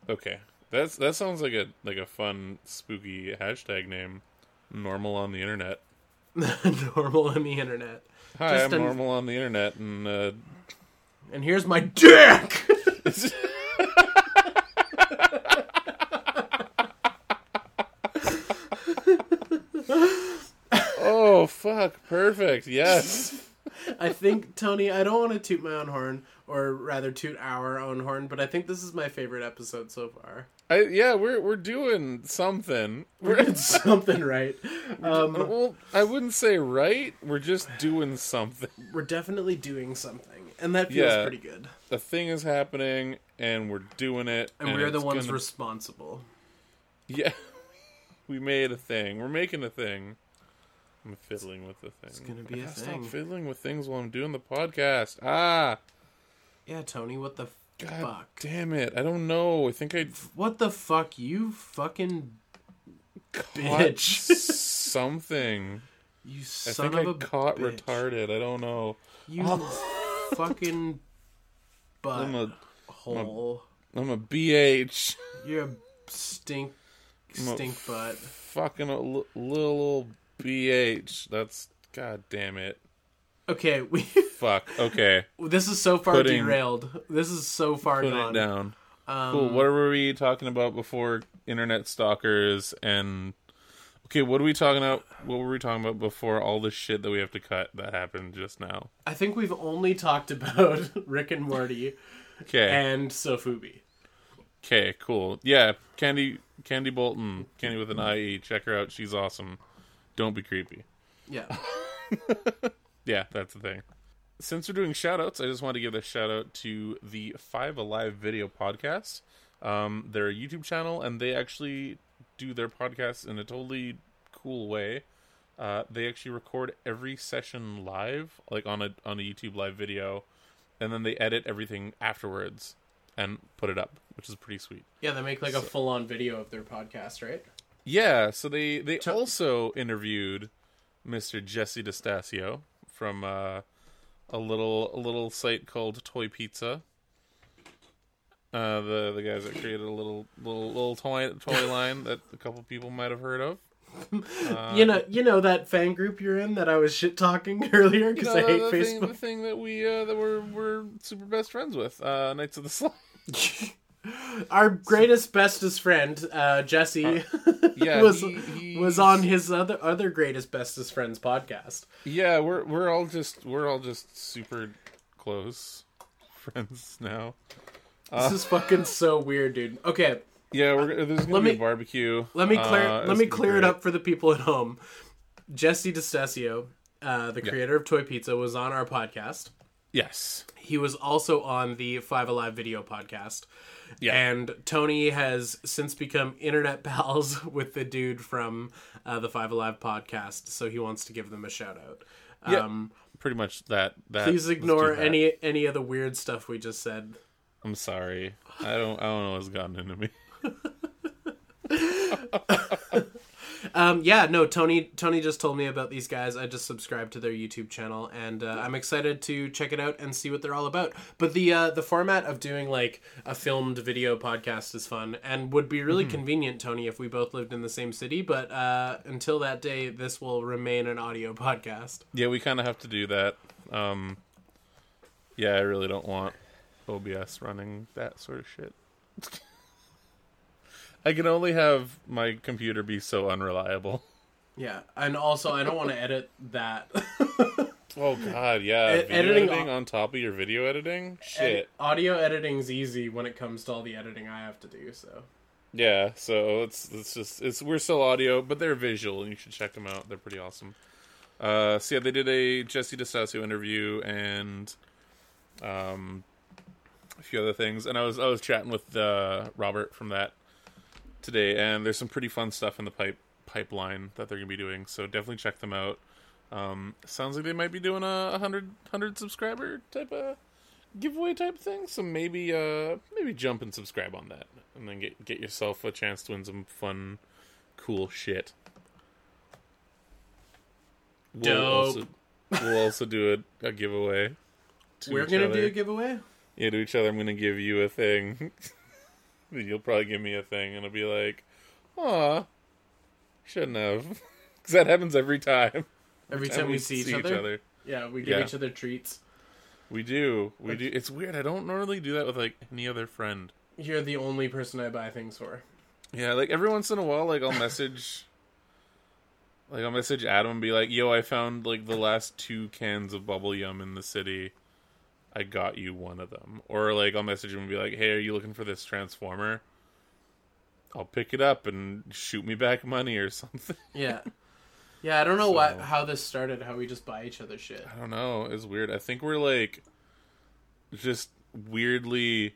Okay, that's that sounds like a like a fun spooky hashtag name. Normal on the internet. normal on the internet. Hi, Just I'm an- normal on the internet, and uh, And here's my dick. fuck, perfect. Yes. I think Tony, I don't want to toot my own horn, or rather toot our own horn, but I think this is my favorite episode so far. I yeah, we're we're doing something. We're doing something right. Um, well, I wouldn't say right. We're just doing something. we're definitely doing something, and that feels Yeah. pretty good. A thing is happening, and we're doing it. And, we're the ones gonna- responsible. Yeah, we made a thing. We're making a thing. I'm fiddling with the thing. It's gonna be I a thing. Stop fiddling with things while I'm doing the podcast. Ah, Yeah, Tony, what the god fuck? damn it! I don't know. I think I What the fuck? You fucking Bitch. something. you son I think of I a caught bitch. retarded. I don't know. You fucking butt I'm a hole. I'm a BH. You're a stink I'm a stink butt. Fucking a li- little old BH. That's god damn it. Okay, we Fuck. Okay. this is so far Putting- derailed. This is so far Put gone. it down. Um, Cool. What were we talking about before internet stalkers and Okay, what are we talking about? What were we talking about before all the shit that we have to cut that happened just now? I think we've only talked about Rick and Morty Okay. and Sofubi. Okay, cool. Yeah, Candy Candie Bolton, Candy with an IE, check her out. She's awesome. Don't be creepy. Yeah. Yeah, that's the thing. Since we're doing shout outs, I just want to give a shout out to the Five Alive video podcast. Um, they're a YouTube channel and they actually do their podcasts in a totally cool way. Uh, they actually record every session live, like on a on a YouTube live video, and then they edit everything afterwards and put it up, which is pretty sweet. Yeah, they make like a full on video of their podcast, right? Yeah, so they they So- also interviewed Mr. Jesse DeStasio from uh, a little a little site called Toy Pizza. Uh, the the guys that created a little little little toy toy line that a couple people might have heard of. Uh, you know, you know that fan group you're in that I was shit talking earlier you because know, I hate the, the thing, the thing that we uh, that we're we're super best friends with, uh, Knights of the Slice. Our greatest bestest friend, uh, Jesse, Yeah, was he- was on his other other greatest bestest friends podcast. Yeah, we're we're all just we're all just super close friends now. This is fucking so weird, dude. Okay, Yeah, we're, there's gonna Let be me- a barbecue. let me clear Uh, let me clear it up for the people at home. Jesse DeStasio, uh, the creator of Toy Pizza, was on our podcast. Yes. He was also on the Five Alive video podcast. Yeah. And Tony has since become internet pals with the dude from uh, the Five Alive podcast, so he wants to give them a shout out. Yeah. Um, Pretty much that. that please ignore any any of the weird stuff we just said. I'm sorry. I don't. I don't know what's gotten into me. Um, yeah, no, Tony. Tony just told me about these guys. I just subscribed to their YouTube channel, and uh, I'm excited to check it out and see what they're all about. But the uh, the format of doing like a filmed video podcast is fun and would be really convenient, Tony, if we both lived in the same city. But uh, until that day, this will remain an audio podcast. Yeah, we kind of have to do that. Um. Yeah, I really don't want OBS running that sort of shit. I can only have my computer be so unreliable. Yeah, and also I don't want to edit that. Oh God, yeah. Ed- video editing editing, on top of your video editing. Shit. Edit- audio editing's easy when it comes to all the editing I have to do. So Yeah, so it's it's just it's we're still audio, but they're visual, and you should check them out. They're pretty awesome. Uh, so yeah, they did a Jesse DeStasio interview and um, a few other things, and I was I was chatting with uh, Robert from that today, and there's some pretty fun stuff in the pipe pipeline that they're gonna be doing. So definitely check them out. Um, sounds like they might be doing a 100, 100 subscriber type of giveaway type thing. So maybe uh maybe jump and subscribe on that, and then get get yourself a chance to win some fun, cool shit. We'll Dope. also we'll also do a, a giveaway. we're gonna other. do a giveaway. Yeah, to each other. I'm gonna give you a thing. You'll probably give me a thing, and I'll be like, "Aw, shouldn't have," because that happens every time. Every time we see each other. Yeah, we give Yeah. each other treats. We do, we do. It's weird. I don't normally do that with like any other friend. You're the only person I buy things for. Yeah, like every once in a while, like I'll message, like I'll message Adam and be like, "Yo, I found like the last two cans of bubble yum in the city. I got you one of them." Or like I'll message him and be like, "Hey, are you looking for this transformer?" I'll pick it up and shoot me back money or something. Yeah. Yeah, I don't know what how this started. How we just buy each other shit. I don't know. It's weird. I think we're like just weirdly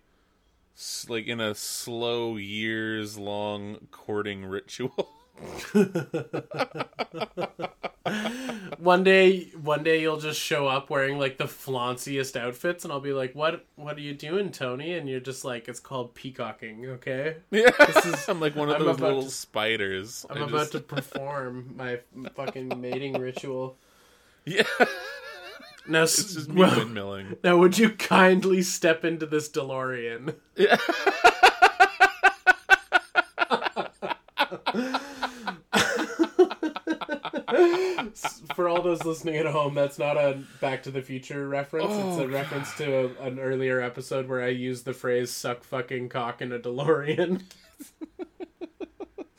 like in a slow years long courting ritual. One day, one day you'll just show up wearing like the flanciest outfits, and I'll be like, "What? What are you doing, Tony?" And you're just like, "It's called peacocking." Okay. yeah. is- I'm like one of I'm those little to- spiders. I'm I about just- to perform my fucking mating ritual. Yeah. Now, It's just me well, windmilling. now, would you kindly step into this DeLorean? Yeah. For all those listening at home, that's not a Back to the Future reference. it's Oh, a reference to a, an earlier episode where I used the phrase "suck fucking cock in a DeLorean."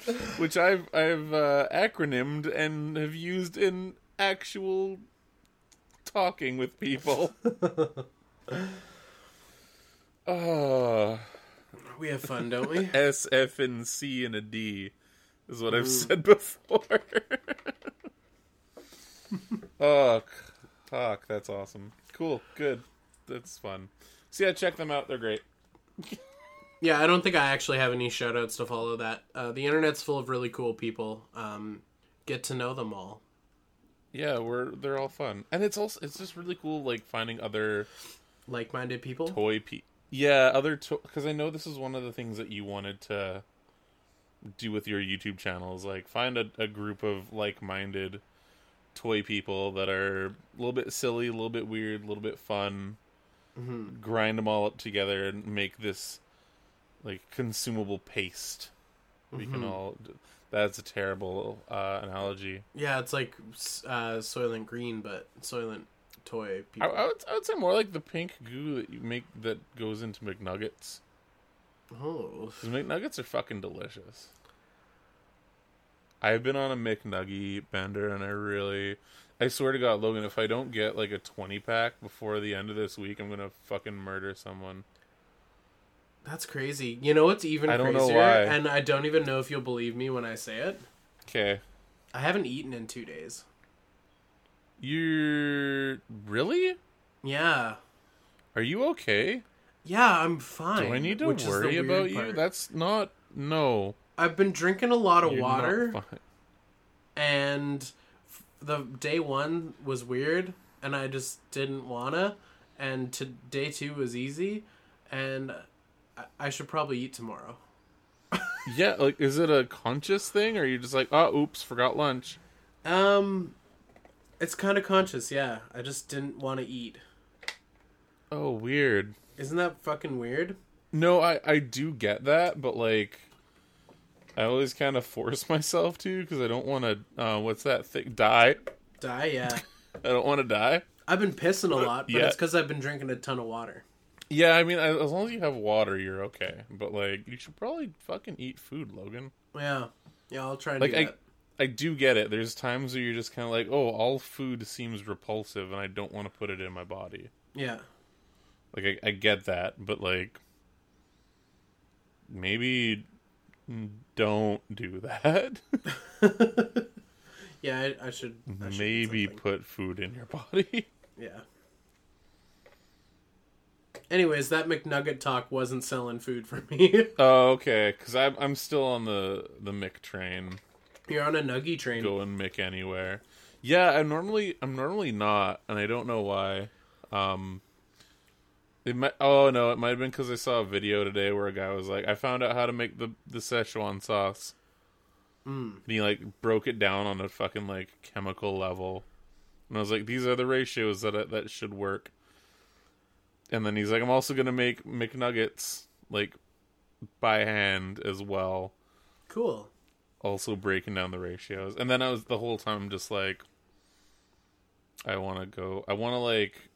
Which I've I've uh, acronymed and have used in actual talking with people. Uh we have fun, don't we? S, F, and C and a D is what. I've said before. oh, talk. That's awesome. Cool. Good. That's fun. So yeah, check them out. They're great. Yeah, I don't think I actually have any shoutouts to follow that. Uh, the internet's full of really cool people. Um, get to know them all. Yeah, we're they're all fun, and it's also it's just really cool like finding other Like-minded people. toy pe Yeah, other because I know this is one of the things that you wanted to do with your YouTube channels. like find a, a group of like-minded toy people that are a little bit silly, a little bit weird, a little bit fun. Mhm. Grind them all up together and make this like consumable paste. We can Mhm. all. That's a terrible uh, analogy. Yeah, it's like uh, Soylent Green, but Soylent toy I, people. I, would, I would say more like the pink goo that you make that goes into McNuggets. Oh, Because McNuggets are fucking delicious. I've been on a McNuggy bender, and I really, I swear to God, Logan, if I don't get like a twenty pack before the end of this week, I'm gonna fucking murder someone. that's crazy. You know what's even I don't know why. And I don't even know if you'll believe me when I say it. Okay, I haven't eaten in two days. you're really? Yeah. Are you okay? Yeah, I'm fine. Do I need to worry about you? part. That's not no. I've been drinking a lot of you're not water, fine. and f- the day one was weird, and I just didn't wanna. And to day two was easy, and I, I should probably eat tomorrow. Yeah, like, is it a conscious thing, or are you just like, oh, oops, forgot lunch? Um, it's kind of conscious, yeah. I just didn't want to eat. Oh, weird. Isn't that fucking weird? No, I I do get that, but like, I always kind of force myself to because I don't want to. Uh, what's that thing? Die. Die, yeah. I don't want to die. I've been pissing a lot, but Yeah. it's because I've been drinking a ton of water. Yeah, I mean, as as long as you have water, you're okay. But like, you should probably fucking eat food, Logan. Yeah, yeah. I'll try Like, do I that. I do get it. There's times where you're just kind of like, oh, all food seems repulsive, and I don't want to put it in my body. Yeah, Like, I, I get that, but like, maybe don't do that. yeah. I, I should. I should maybe put food in your body. Yeah. Anyways, that McNugget talk wasn't selling food for me. Oh, okay. Because I'm I'm still on the the Mick train, You're on a nuggy train. going Mick anywhere. Yeah, I'm normally I'm normally not, and I don't know why. Um, it might. Oh no, it might have been because I saw a video today where a guy was like, "I found out how to make the the Szechuan sauce." Mm. And he like broke it down on a fucking like chemical level, and I was like, "These are the ratios that that should work." And then he's like, "I'm also gonna make McNuggets like by hand as well." Cool. also breaking down the ratios. And then I was the whole time just like I want to go I want to like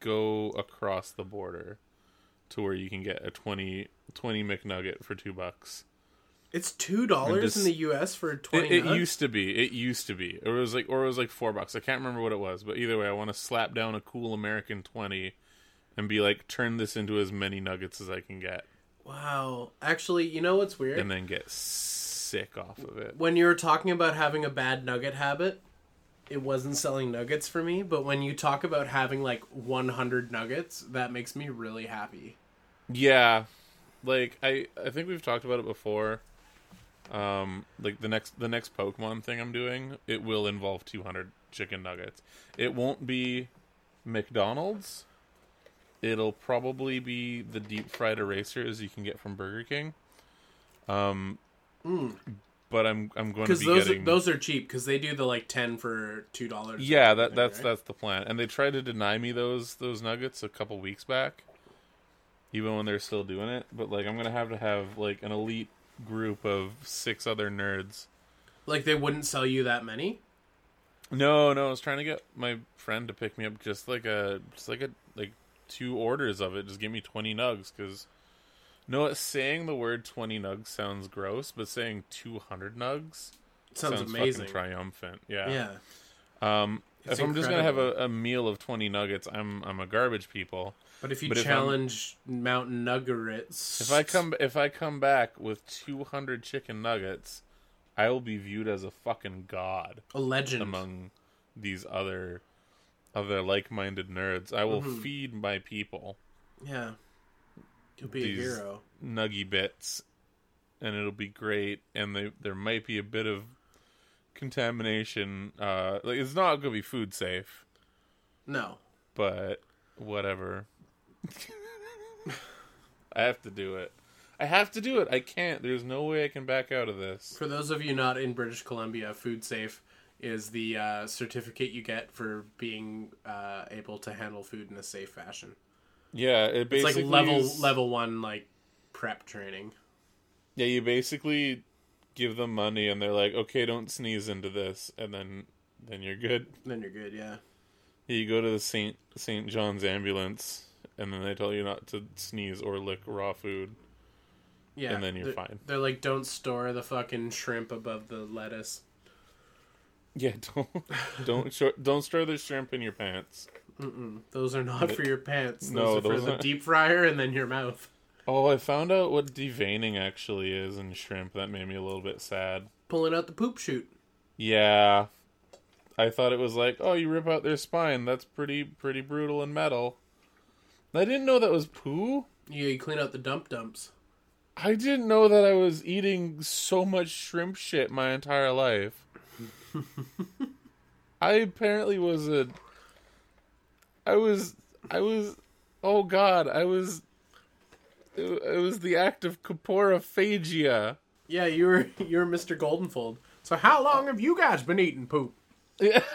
go across the border to where you can get a 20 20 McNugget for 2 bucks. It's two dollars in the U.S. for twenty. it nuts? used to be. It used to be. It was like or it was like 4 bucks. I can't remember what it was, but either way I want to slap down a cool American 20 and be like turn this into as many nuggets as I can get. Wow. Actually, you know what's weird? and then get sick off of it. when you were talking about having a bad nugget habit, it wasn't selling nuggets for me. But when you talk about having like 100 nuggets, that makes me really happy. Yeah, like I I think we've talked about it before. Um, like the next the next Pokemon thing I'm doing, it will involve 200 chicken nuggets. It won't be McDonald's. It'll probably be the deep fried erasers you can get from Burger King. Um, but I'm I'm going to Because be those getting are, those are cheap because they do the like 10 for two dollars. yeah that that's that's the plan. And they tried to deny me those those nuggets a couple weeks back, even when they're still doing it. But like I'm gonna have to have like an elite group of six other nerds. like they wouldn't sell you that many. No, no, I was trying to get my friend to pick me up just like a just like a like two orders of it. Just give me twenty nugs because. No, saying the word twenty nugs sounds gross, but saying two hundred nugs Sounds, sounds amazing. fucking triumphant. Yeah. Yeah. Um, It's if I'm just gonna have a, a meal of twenty nuggets, I'm I'm a garbage people. But if you But if I'm- challenge Mountain Nuggets, If I come if I come back with two hundred chicken nuggets, I will be viewed as a fucking god a legend, among these other other like minded nerds. I will Mm-hmm. feed my people yeah, you'll be a hero. nuggy bits, and it'll be great. And they, there might be a bit of contamination. Uh, like it's not gonna be food safe, No, but whatever. I have to do it. I have to do it. I can't. There's no way I can back out of this. For those of you not in British Columbia, Food Safe is the uh, certificate you get for being uh, able to handle food in a safe fashion. Yeah, it It's like level is- level one like prep training. Yeah, you basically give them money, and they're like, "Okay, don't sneeze into this," and then then you're good. Then you're good. Yeah. You go to the Saint Saint John's ambulance, and then they tell you not to sneeze or lick raw food. Yeah. And then you're they're, fine. They're like, don't store the fucking shrimp above the lettuce. Yeah, don't don't short, don't store the shrimp in your pants. Mm-mm. Those are not for your pants. Those No, are for those the aren't. deep fryer and then your mouth. Oh, I found out what deveining actually is in shrimp. That made me a little bit sad. Pulling out the poop chute. Yeah, I thought it was like, oh, you rip out their spine. That's pretty pretty brutal and metal. I didn't know that was poo. Yeah, you clean out the dump dumps. I didn't know that I was eating so much shrimp shit my entire life. I apparently was a. I was. I was. Oh God! I was. It, it was the act of coporophagia. Yeah, you were you were Mr. Goldenfold. So how long have you guys been eating poop? Yeah.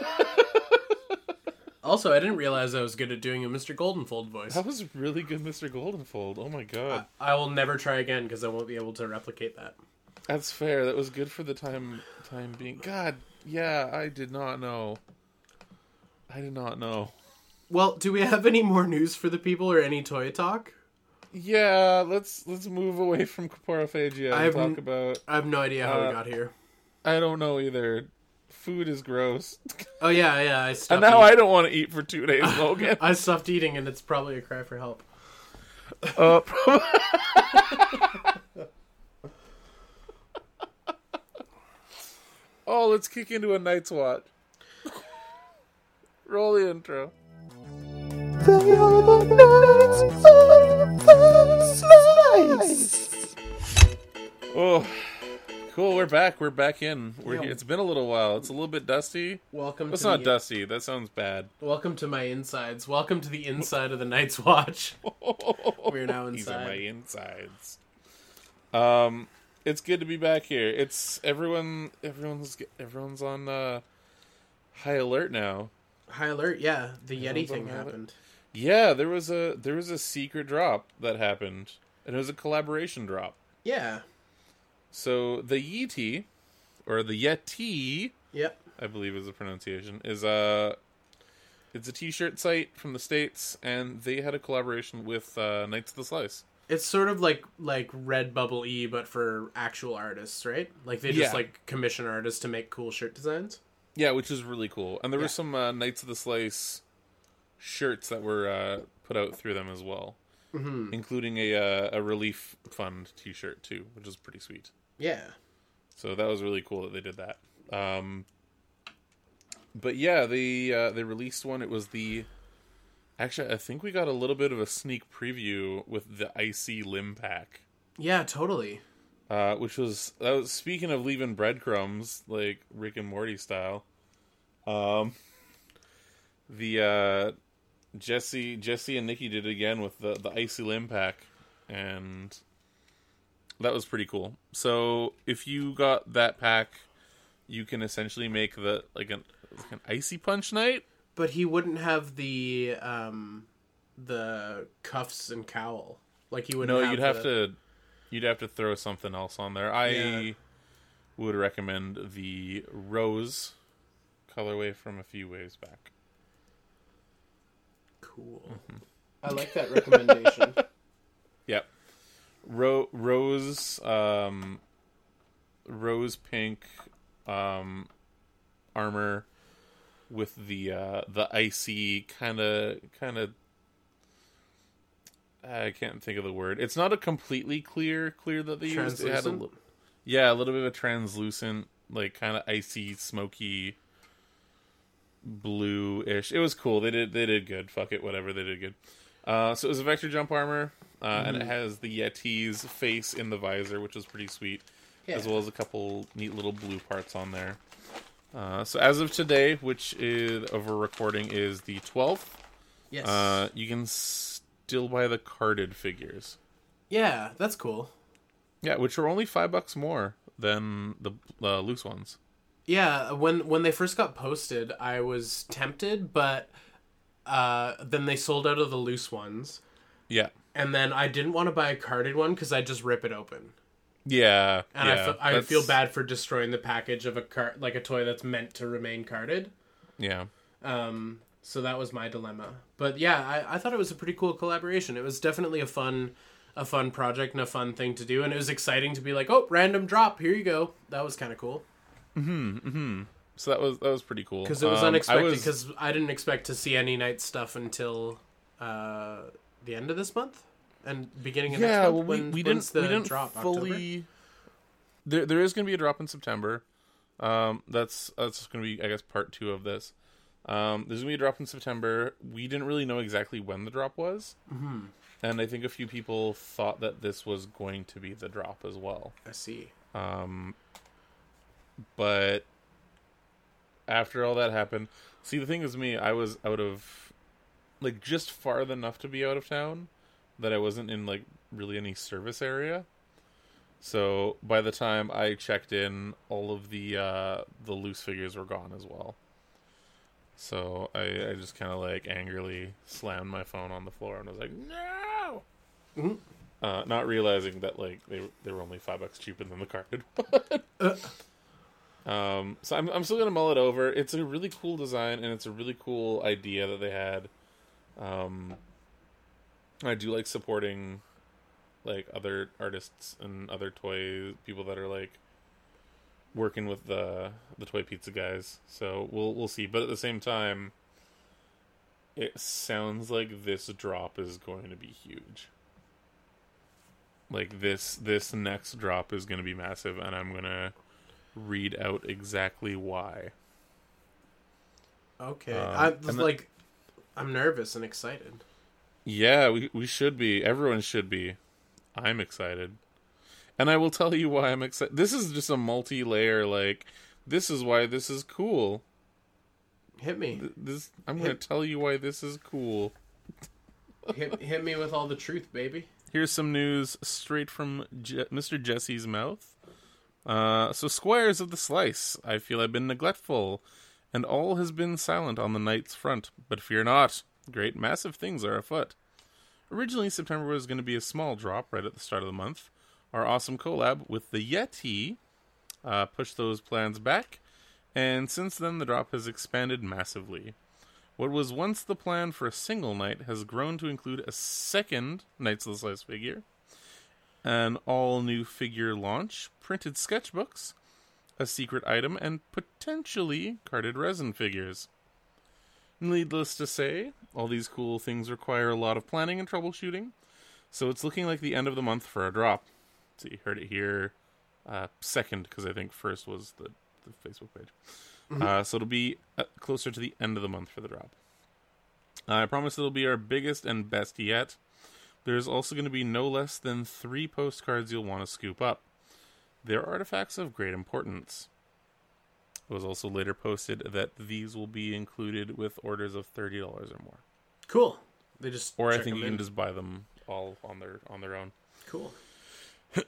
Also, I didn't realize I was good at doing a Mr. Goldenfold voice. That was really good, Mr. Goldenfold. Oh my God, I will never try again because I won't be able to replicate that. that's fair. That was good for the time time being. God, yeah, I did not know. I did not know. Well, do we have any more news for the people or any toy talk? Yeah, let's let's move away from coporophagia and I've talk about. I have no idea how Uh, we got here. I don't know either. Food is gross, Oh yeah, yeah. I stopped. and now eating. I don't want to eat for two days, Logan. I stopped eating, and it's probably a cry for help. Uh, oh, let's kick into a night's watch. Roll the intro. Oh, cool. We're back. We're back in. We're here. It's been a little while. It's a little bit dusty. Welcome. It's to not the, dusty. That sounds bad. Welcome to my insides. Welcome to the inside of the Night's Watch. We're now inside. These are my insides. Um, it's good to be back here. It's everyone. Everyone's everyone's on uh, high alert now. High alert! Yeah, the Yetee thing happened. Yeah, there was a there was a secret drop that happened, and it was a collaboration drop. Yeah. So the Yetee, or the Yetee, Yep. I believe is the pronunciation, is a it's a T-shirt site from the states, and they had a collaboration with uh, Knights of the Slice. It's sort of like like Redbubble E, but for actual artists, right? Like they just Yeah. like commission artists to make cool shirt designs. Yeah, which is really cool. And there Yeah. were some uh, Knights of the Slice shirts that were uh, put out through them as well. including a uh, a relief fund T-shirt too, which is pretty sweet. Yeah. So that was really cool that they did that. Um, but yeah, they uh, they released one. It was the actually I think we got a little bit of a sneak preview with the icy limb pack, Yeah, totally. uh, which was that was speaking of leaving breadcrumbs like Rick and Morty style. Um, the uh, Jesse Jesse and Nikki did it again with the the icy limb pack, and that was pretty cool. So if you got that pack, you can essentially make the like an like an icy punch knight. But he wouldn't have the um the cuffs and cowl. Like he wouldn't No, have you'd have to you'd have to throw something else on there. I Yeah. would recommend the rose colorway from a few ways back. Cool. Mm-hmm. I like that recommendation. Yep. Ro- rose um rose pink um armor with the uh the icy kind of kind of I can't think of the word. It's not a completely clear clear that they used. It had a li- yeah, a little bit of a translucent, like kind of icy, smoky, blue-ish. It was cool. They did they did good. Fuck it, whatever. They did good. Uh, so it was a vector jump armor, uh, and it has the Yeti's face in the visor, which is pretty sweet, as well as a couple neat little blue parts on there. Uh, so as of today, which is a recording is the twelfth, Yes. uh, you can still buy the carded figures. yeah, that's cool. Yeah, which are only five bucks more than the uh, loose ones. Yeah, when when they first got posted, I was tempted, but uh, then they sold out of the loose ones, Yeah, and then I didn't want to buy a carded one because I just rip it open, yeah, and yeah. I, fe- I feel bad for destroying the package of a card like a toy that's meant to remain carded. Yeah, Um, so that was my dilemma. But yeah, I, I thought it was a pretty cool collaboration. It was definitely a fun a fun project and a fun thing to do, and it was exciting to be like, oh, random drop, here you go. That was kind of cool. So that was that was pretty cool because it was Um, I unexpected because I didn't expect to see any knight stuff until uh, the end of this month and beginning of yeah, next well, month. we, we didn't the we didn't drop fully. There there is going to be a drop in September. Um, that's that's going to be I guess part two of this. Um, there's going to be a drop in September. We didn't really know exactly when the drop was, mm-hmm. and I think a few people thought that this was going to be the drop as well. I see. But after all that happened see the thing is me i was out of like just far enough to be out of town that i wasn't in like really any service area. So by the time i checked in all of the uh the loose figures were gone as well. So i i just kind of like angrily slammed my phone on the floor and was like no! Mhm. uh, not realizing that like they they were only five bucks cheaper than the carded Uh, um, so I'm I'm still gonna mull it over. It's a really cool design and it's a really cool idea that they had. Um, I do like supporting like other artists and other toy people that are like working with the the toy pizza guys. So we'll we'll see. But at the same time, it sounds like this drop is going to be huge. Like this this next drop is going to be massive, and I'm gonna read out exactly why. okay, Um, I and was the- like, I'm nervous and excited. Yeah, we we should be. Everyone should be. I'm excited. And I will tell you why I'm excited. This is just a multi-layer like this is why this is cool. Hit me, This I'm going to tell you why this is cool. hit, hit me with all the truth, baby. Here's some news straight from Je- Mr. Jesse's mouth. Uh, so, squires of the slice, I feel I've been neglectful, and all has been silent on the knight's front. But fear not, great massive things are afoot. Originally, September was going to be a small drop right at the start of the month. Our awesome collab with the Yetee uh, pushed those plans back, and since then the drop has expanded massively. What was once the plan for a single knight has grown to include a second Knights of the Slice figure, an all new figure launch, printed sketchbooks, a secret item, and potentially carded resin figures. Needless to say, all these cool things require a lot of planning and troubleshooting, So it's looking like the end of the month for a drop. So you heard it here uh, second because I think first was the, the Facebook page. Uh, so it'll be uh, closer to the end of the month for the drop. I promise it'll be our biggest and best yet. There's also going to be no less than three postcards you'll want to scoop up. They're artifacts of great importance. It was also later posted that these will be included with orders of thirty dollars or more. Cool. They just Or I think you in. can just buy them all on their on their own. cool.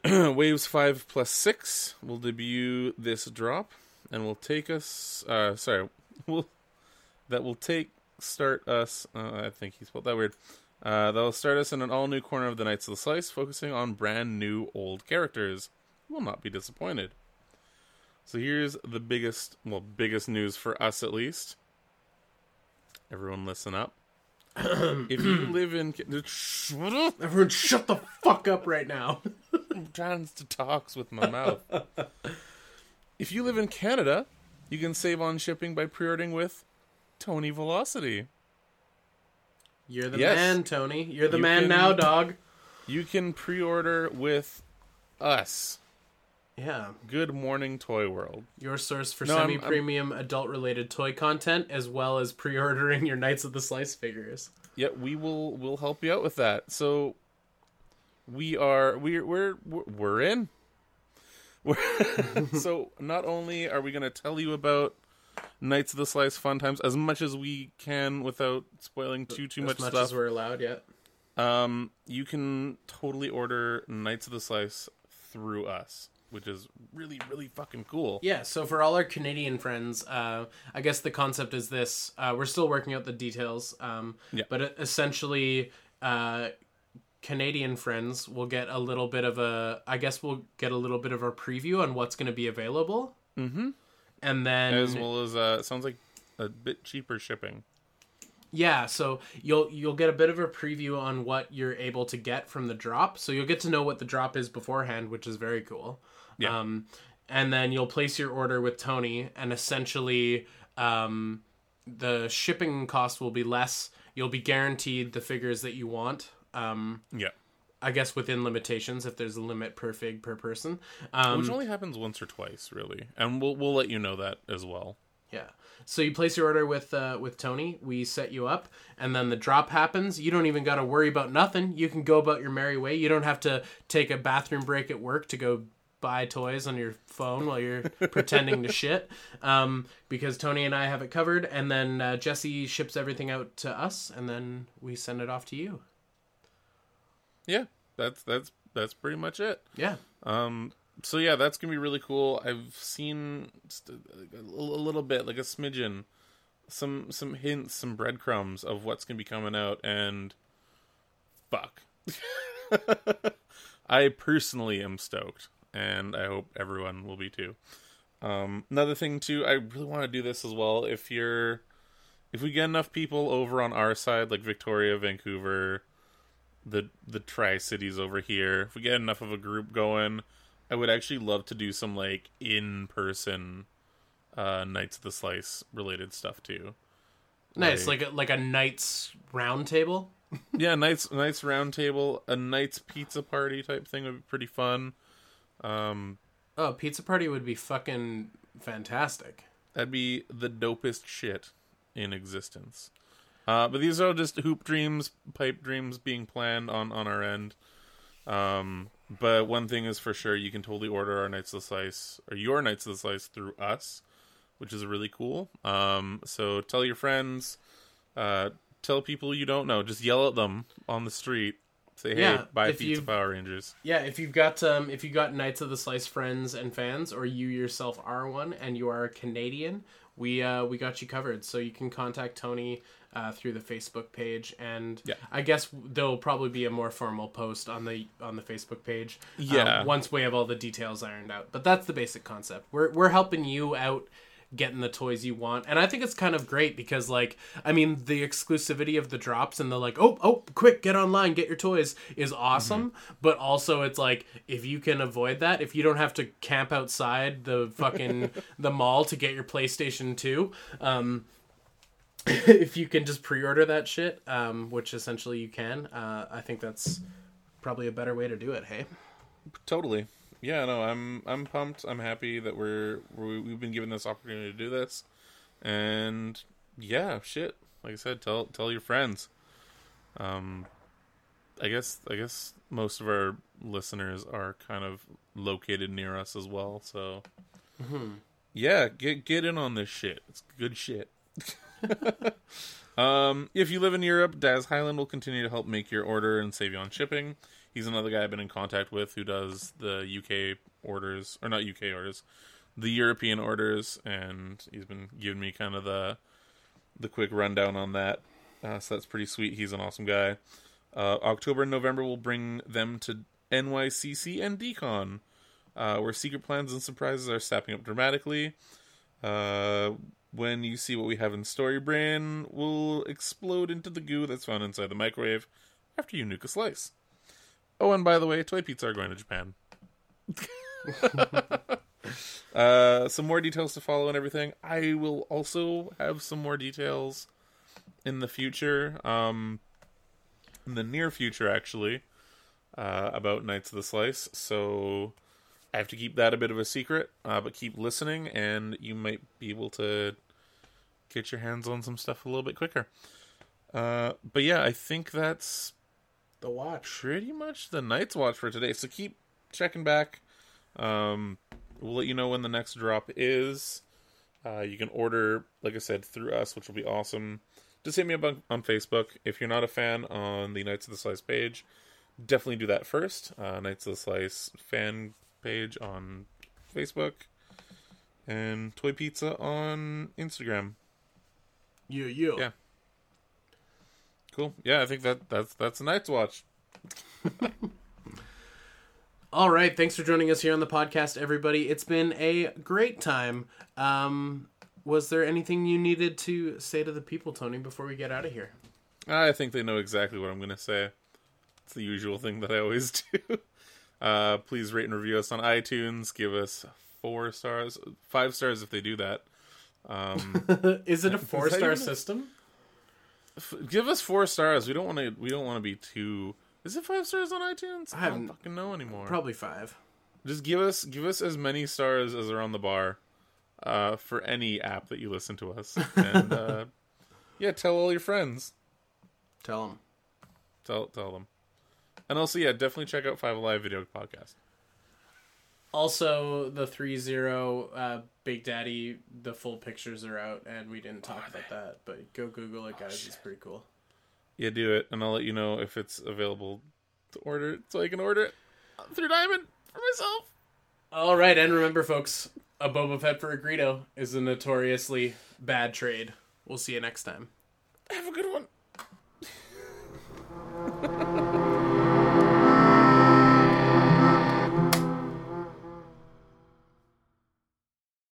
Waves five plus six will debut this drop, and will take us. Uh, sorry, will that will take start us. Uh, I think he spelled that weird. Uh, that will start us in an all new corner of the Knights of the Slice, focusing on brand new old characters. You will not be disappointed. So here's the biggest, well, biggest news for us at least. Everyone, listen up. if you live in, shut up. Everyone, shut the fuck up right now. I'm trying to talks with my mouth. if you live in Canada, you can save on shipping by pre-ordering with Tony Velocity. You're the Yes. man, Tony. You're the You man can- now, dog. You can pre-order with us. Yeah. Good morning, Toy World. Your source for No, semi-premium adult-related toy content, as well as pre-ordering your Knights of the Slice figures. Yeah, we will we'll help you out with that. So we are we're we're we're, in. We're so not only are we going to tell you about Knights of the Slice fun times as much as we can without spoiling too too as much, much stuff. as we're allowed yet. Um, you can totally order Knights of the Slice through us, which is really, really fucking cool. Yeah, so for all our Canadian friends, uh, I guess the concept is this: uh, we're still working out the details, um, Yeah. but essentially, uh, Canadian friends will get a little bit of a. I guess we'll get a little bit of a preview on what's going to be available, Mm-hmm. And then As well as uh, sounds like a bit cheaper shipping. Yeah, so you'll you'll get a bit of a preview on what you're able to get from the drop. So you'll get to know what the drop is beforehand, which is very cool. Yeah. Um, and then you'll place your order with Tony, and essentially, um, the shipping cost will be less. You'll be guaranteed the figures that you want. Um, Yeah, I guess within limitations, if there's a limit per fig per person. Um, which only happens once or twice, really, and we'll we'll let you know that as well. Yeah. So you place your order with uh, with Tony. We set you up, and then the drop happens. You don't even got to worry about nothing. You can go about your merry way. You don't have to take a bathroom break at work to go buy toys on your phone while you're pretending to shit. Um, because Tony and I have it covered, and then uh, Jesse ships everything out to us, and then we send it off to you. Yeah, that's that's that's pretty much it. Yeah. Um, so yeah, that's gonna be really cool. I've seen a, a little bit, like a smidgen, some some hints, some breadcrumbs of what's gonna be coming out, and fuck, I personally am stoked, and I hope everyone will be too. Um, another thing too, I really want to do this as well. If you're, if we get enough people over on our side, like Victoria, Vancouver, the the Tri Cities over here, if we get enough of a group going, I would actually love to do some like in person uh Knights of the Slice related stuff too. Nice, Like- like a, like a knight's round table. yeah, Knights Knights round table, a Knights pizza party type thing would be pretty fun. Um Oh, pizza party would be fucking fantastic. that'd be the dopest shit in existence. Uh, but these are just hoop dreams, pipe dreams being planned on on our end. Um, but one thing is for sure, you can totally order our Knights of the Slice or your Knights of the Slice through us, which is really cool. Um, so tell your friends, uh, tell people you don't know, just yell at them on the street. Say, hey, Yeah, buy Pizza Power Rangers. Yeah, if you've got um, if you got Knights of the Slice friends and fans, or you yourself are one and you are a Canadian, we uh, we got you covered. So you can contact Tony uh, through the Facebook page, and Yeah. I guess there'll probably be a more formal post on the on the Facebook page. um, Yeah. once we have all the details ironed out. But that's the basic concept. We're we're helping you out getting the toys you want and i think it's kind of great because like i mean the exclusivity of the drops and the like oh oh quick get online get your toys is awesome but also it's like if you can avoid that if you don't have to camp outside the fucking the mall to get your playstation 2 um if you can just pre-order that shit um which essentially you can uh i think that's probably a better way to do it. Hey, Totally. Yeah, no, I'm I'm pumped. I'm happy that we're, we we've been given this opportunity to do this, and yeah, shit. Like I said, tell tell your friends. Um, I guess I guess most of our listeners are kind of located near us as well, so yeah, get get in on this shit. It's good shit. um, if you live in Europe, Daz Highland will continue to help make your order and save you on shipping. He's another guy I've been in contact with who does the UK orders, or not UK orders, the European orders, and he's been giving me kind of the the quick rundown on that. Uh, so that's pretty sweet. He's an awesome guy. Uh, October and November will bring them to NYCC and DCon, uh, where secret plans and surprises are stepping up dramatically. Uh, when you see what we have in Storybrain, will explode into the goo that's found inside the microwave after you nuke a slice. Oh, and by the way, Toy Pizza are going to Japan. uh, some more details to follow and everything. I will also have some more details in the future, um, in the near future, actually, uh, about Knights of the Slice. So I have to keep that a bit of a secret, uh, but keep listening, and you might be able to get your hands on some stuff a little bit quicker. Uh, but yeah, I think that's the watch. pretty much the night's watch for today. So keep checking back. Um, we'll let you know when the next drop is. Uh, you can order, like I said, through us, which will be awesome. Just hit me up on, on Facebook. If you're not a fan on the Knights of the Slice page, definitely do that first. Uh, Knights of the Slice fan page on Facebook, and Toy Pizza on Instagram. Yeah, yeah. Yeah. Cool. Yeah, I think that that's that's a Night's Watch. All right, thanks for joining us here on the podcast, everybody. It's been a great time. Um, was there anything you needed to say to the people, Tony, before we get out of here? I think they know exactly what I'm going to say. It's the usual thing that I always do. Uh, please rate and review us on iTunes. Give us four stars, five stars if they do that. Um, Is it a four star system? F- give us four stars. We don't want to. We don't want to be too. Is it five stars on iTunes? I, don't haven't- fucking know anymore. Probably five. Just give us give us as many stars as are on the bar uh, for any app that you listen to us, and uh, yeah, tell all your friends. Tell them. Tell tell them, and also yeah, definitely check out Five Alive Video Podcast. Also, the three zero uh, Big Daddy, the full pictures are out, and we didn't talk about that. But go Google it, guys. it's pretty cool. Yeah, do it, and I'll let you know if it's available to order so I can order it through Diamond for myself. All right, and remember, folks, a Boba Fett for a Greedo is a notoriously bad trade. We'll see you next time. Have a good one.